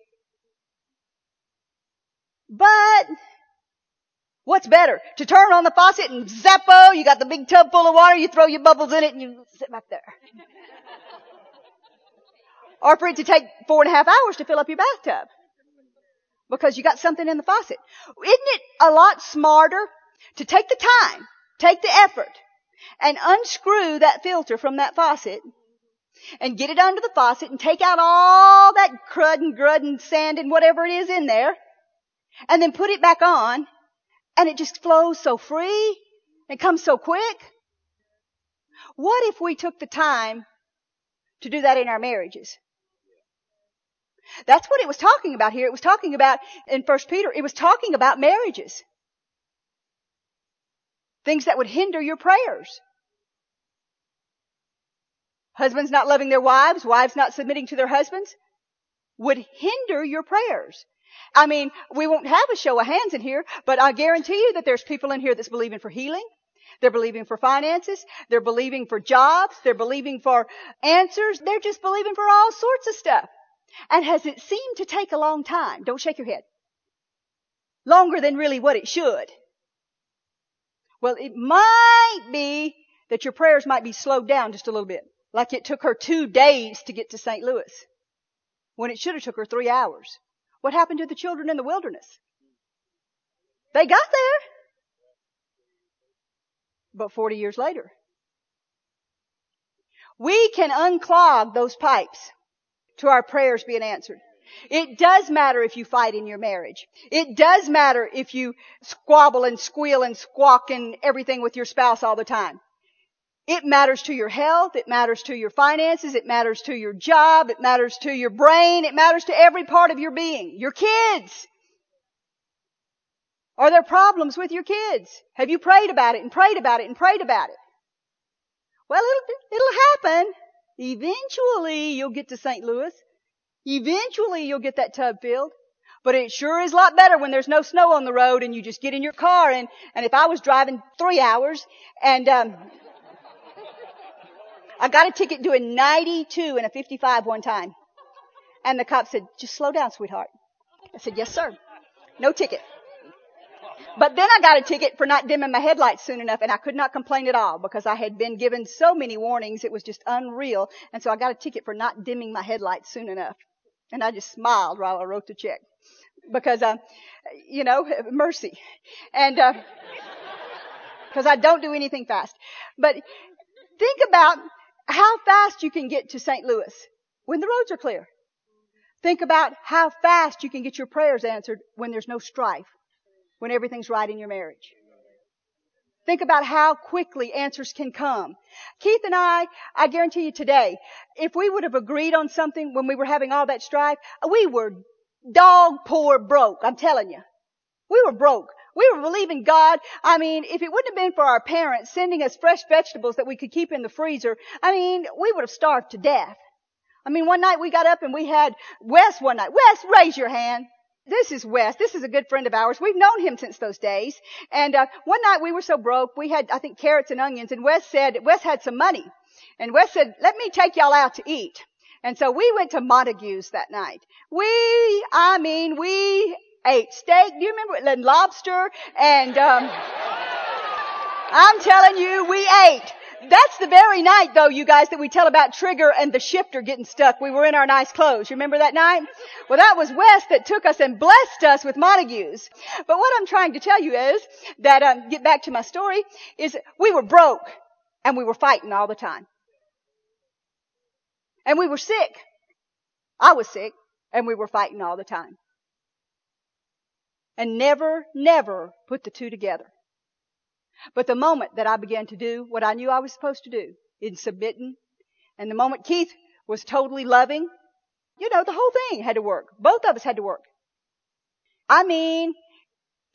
But what's better? To turn on the faucet and zappo, you got the big tub full of water, you throw your bubbles in it and you sit back there. or for it to take four and a half hours to fill up your bathtub. Because you got something in the faucet. Isn't it a lot smarter to take the time, take the effort, and unscrew that filter from that faucet and get it under the faucet and take out all that crud and grud and sand and whatever it is in there and then put it back on and it just flows so free and comes so quick. What if we took the time to do that in our marriages? That's what it was talking about here. It was talking about in First Peter, it was talking about marriages. Things that would hinder your prayers. Husbands not loving their wives, wives not submitting to their husbands would hinder your prayers. I mean, we won't have a show of hands in here, but I guarantee you that there's people in here that's believing for healing. They're believing for finances. They're believing for jobs. They're believing for answers. They're just believing for all sorts of stuff. And has it seemed to take a long time? Don't shake your head. Longer than really what it should. Well, it might be that your prayers might be slowed down just a little bit. Like it took her two days to get to St. Louis when it should have took her three hours. What happened to the children in the wilderness? They got there. But 40 years later, we can unclog those pipes to our prayers being answered. It does matter if you fight in your marriage. It does matter if you squabble and squeal and squawk and everything with your spouse all the time. It matters to your health. It matters to your finances. It matters to your job. It matters to your brain. It matters to every part of your being. Your kids. Are there problems with your kids? Have you prayed about it and prayed about it and prayed about it? Well, it'll, it'll happen. Eventually you'll get to St. Louis. Eventually you'll get that tub filled. But it sure is a lot better when there's no snow on the road and you just get in your car and, and if I was driving three hours and, um, I got a ticket doing 92 and a 55 one time. And the cop said, just slow down, sweetheart. I said, yes, sir. No ticket. But then I got a ticket for not dimming my headlights soon enough and I could not complain at all because I had been given so many warnings. It was just unreal. And so I got a ticket for not dimming my headlights soon enough. And I just smiled while I wrote the check because, uh, you know, mercy. And, uh, cause I don't do anything fast. But think about how fast you can get to St. Louis when the roads are clear. Think about how fast you can get your prayers answered when there's no strife, when everything's right in your marriage. Think about how quickly answers can come. Keith and I, I guarantee you today, if we would have agreed on something when we were having all that strife, we were dog poor broke. I'm telling you. We were broke. We were believing God. I mean, if it wouldn't have been for our parents sending us fresh vegetables that we could keep in the freezer, I mean, we would have starved to death. I mean, one night we got up and we had Wes one night. Wes, raise your hand. This is Wes. This is a good friend of ours. We've known him since those days. And uh, one night we were so broke, we had, I think, carrots and onions. And Wes said, Wes had some money. And Wes said, let me take y'all out to eat. And so we went to Montague's that night. We, I mean, we ate steak. Do you remember? And lobster. And um, I'm telling you, we ate. That's the very night though, you guys, that we tell about Trigger and the shifter getting stuck. We were in our nice clothes. You remember that night? Well, that was Wes that took us and blessed us with Montagues. But what I'm trying to tell you is that, um, get back to my story, is we were broke and we were fighting all the time. And we were sick. I was sick and we were fighting all the time and never, never put the two together. But the moment that I began to do what I knew I was supposed to do in submitting, and the moment Keith was totally loving, you know, the whole thing had to work. Both of us had to work. I mean,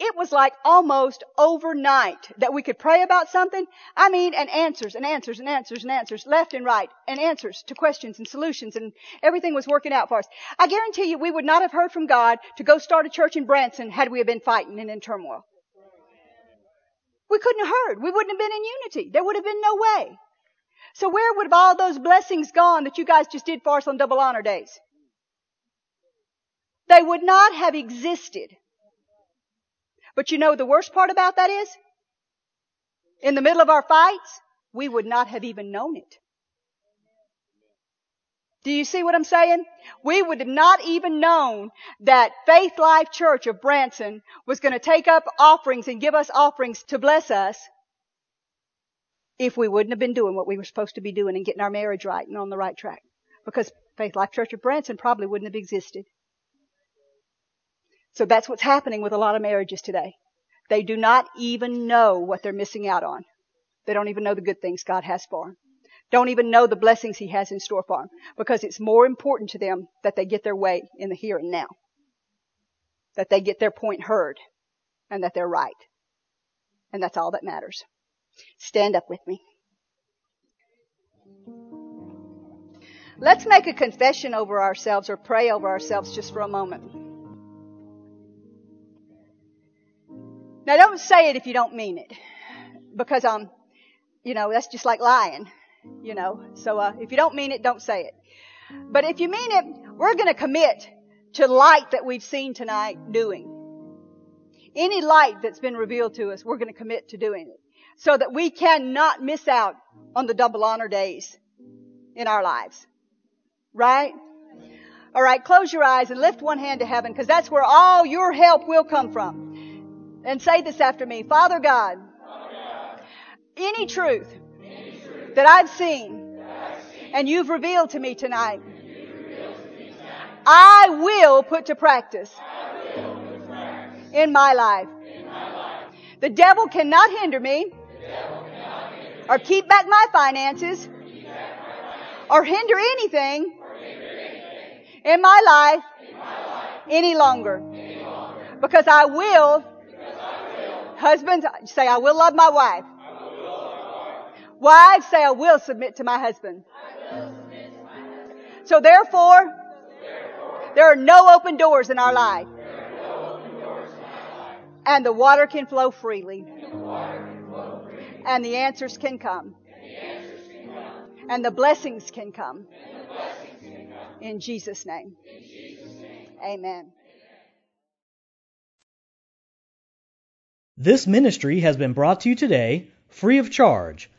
it was like almost overnight that we could pray about something. I mean, and answers and answers and answers and answers left and right and answers to questions and solutions and everything was working out for us. I guarantee you we would not have heard from God to go start a church in Branson had we have been fighting and in turmoil. We couldn't have heard. We wouldn't have been in unity. There would have been no way. So where would have all those blessings gone that you guys just did for us on double honor days? They would not have existed but you know the worst part about that is? In the middle of our fights, we would not have even known it. Do you see what I'm saying? We would have not even known that Faith Life Church of Branson was going to take up offerings and give us offerings to bless us if we wouldn't have been doing what we were supposed to be doing and getting our marriage right and on the right track. Because Faith Life Church of Branson probably wouldn't have existed. So that's what's happening with a lot of marriages today. They do not even know what they're missing out on. They don't even know the good things God has for them. Don't even know the blessings He has in store for them because it's more important to them that they get their way in the here and now. That they get their point heard and that they're right. And that's all that matters. Stand up with me. Let's make a confession over ourselves or pray over ourselves just for a moment. Now don't say it if you don't mean it. Because, um, you know, that's just like lying, you know. So, uh, if you don't mean it, don't say it. But if you mean it, we're gonna commit to light that we've seen tonight doing. Any light that's been revealed to us, we're gonna commit to doing it. So that we cannot miss out on the double honor days in our lives. Right? Alright, close your eyes and lift one hand to heaven because that's where all your help will come from. And say this after me. Father God, any truth, that I've seen, and you've revealed to me tonight, I will put to practice in my life. The devil cannot hinder me or keep back my finances or hinder anything in my life any longer. Because I will, husbands, say I will love my wife. Wives, say I will submit to my husband. So therefore, there are no open doors in our life. And the water can flow freely. And the answers can come. And the blessings can come. In Jesus' name. Amen. This ministry has been brought to you today free of charge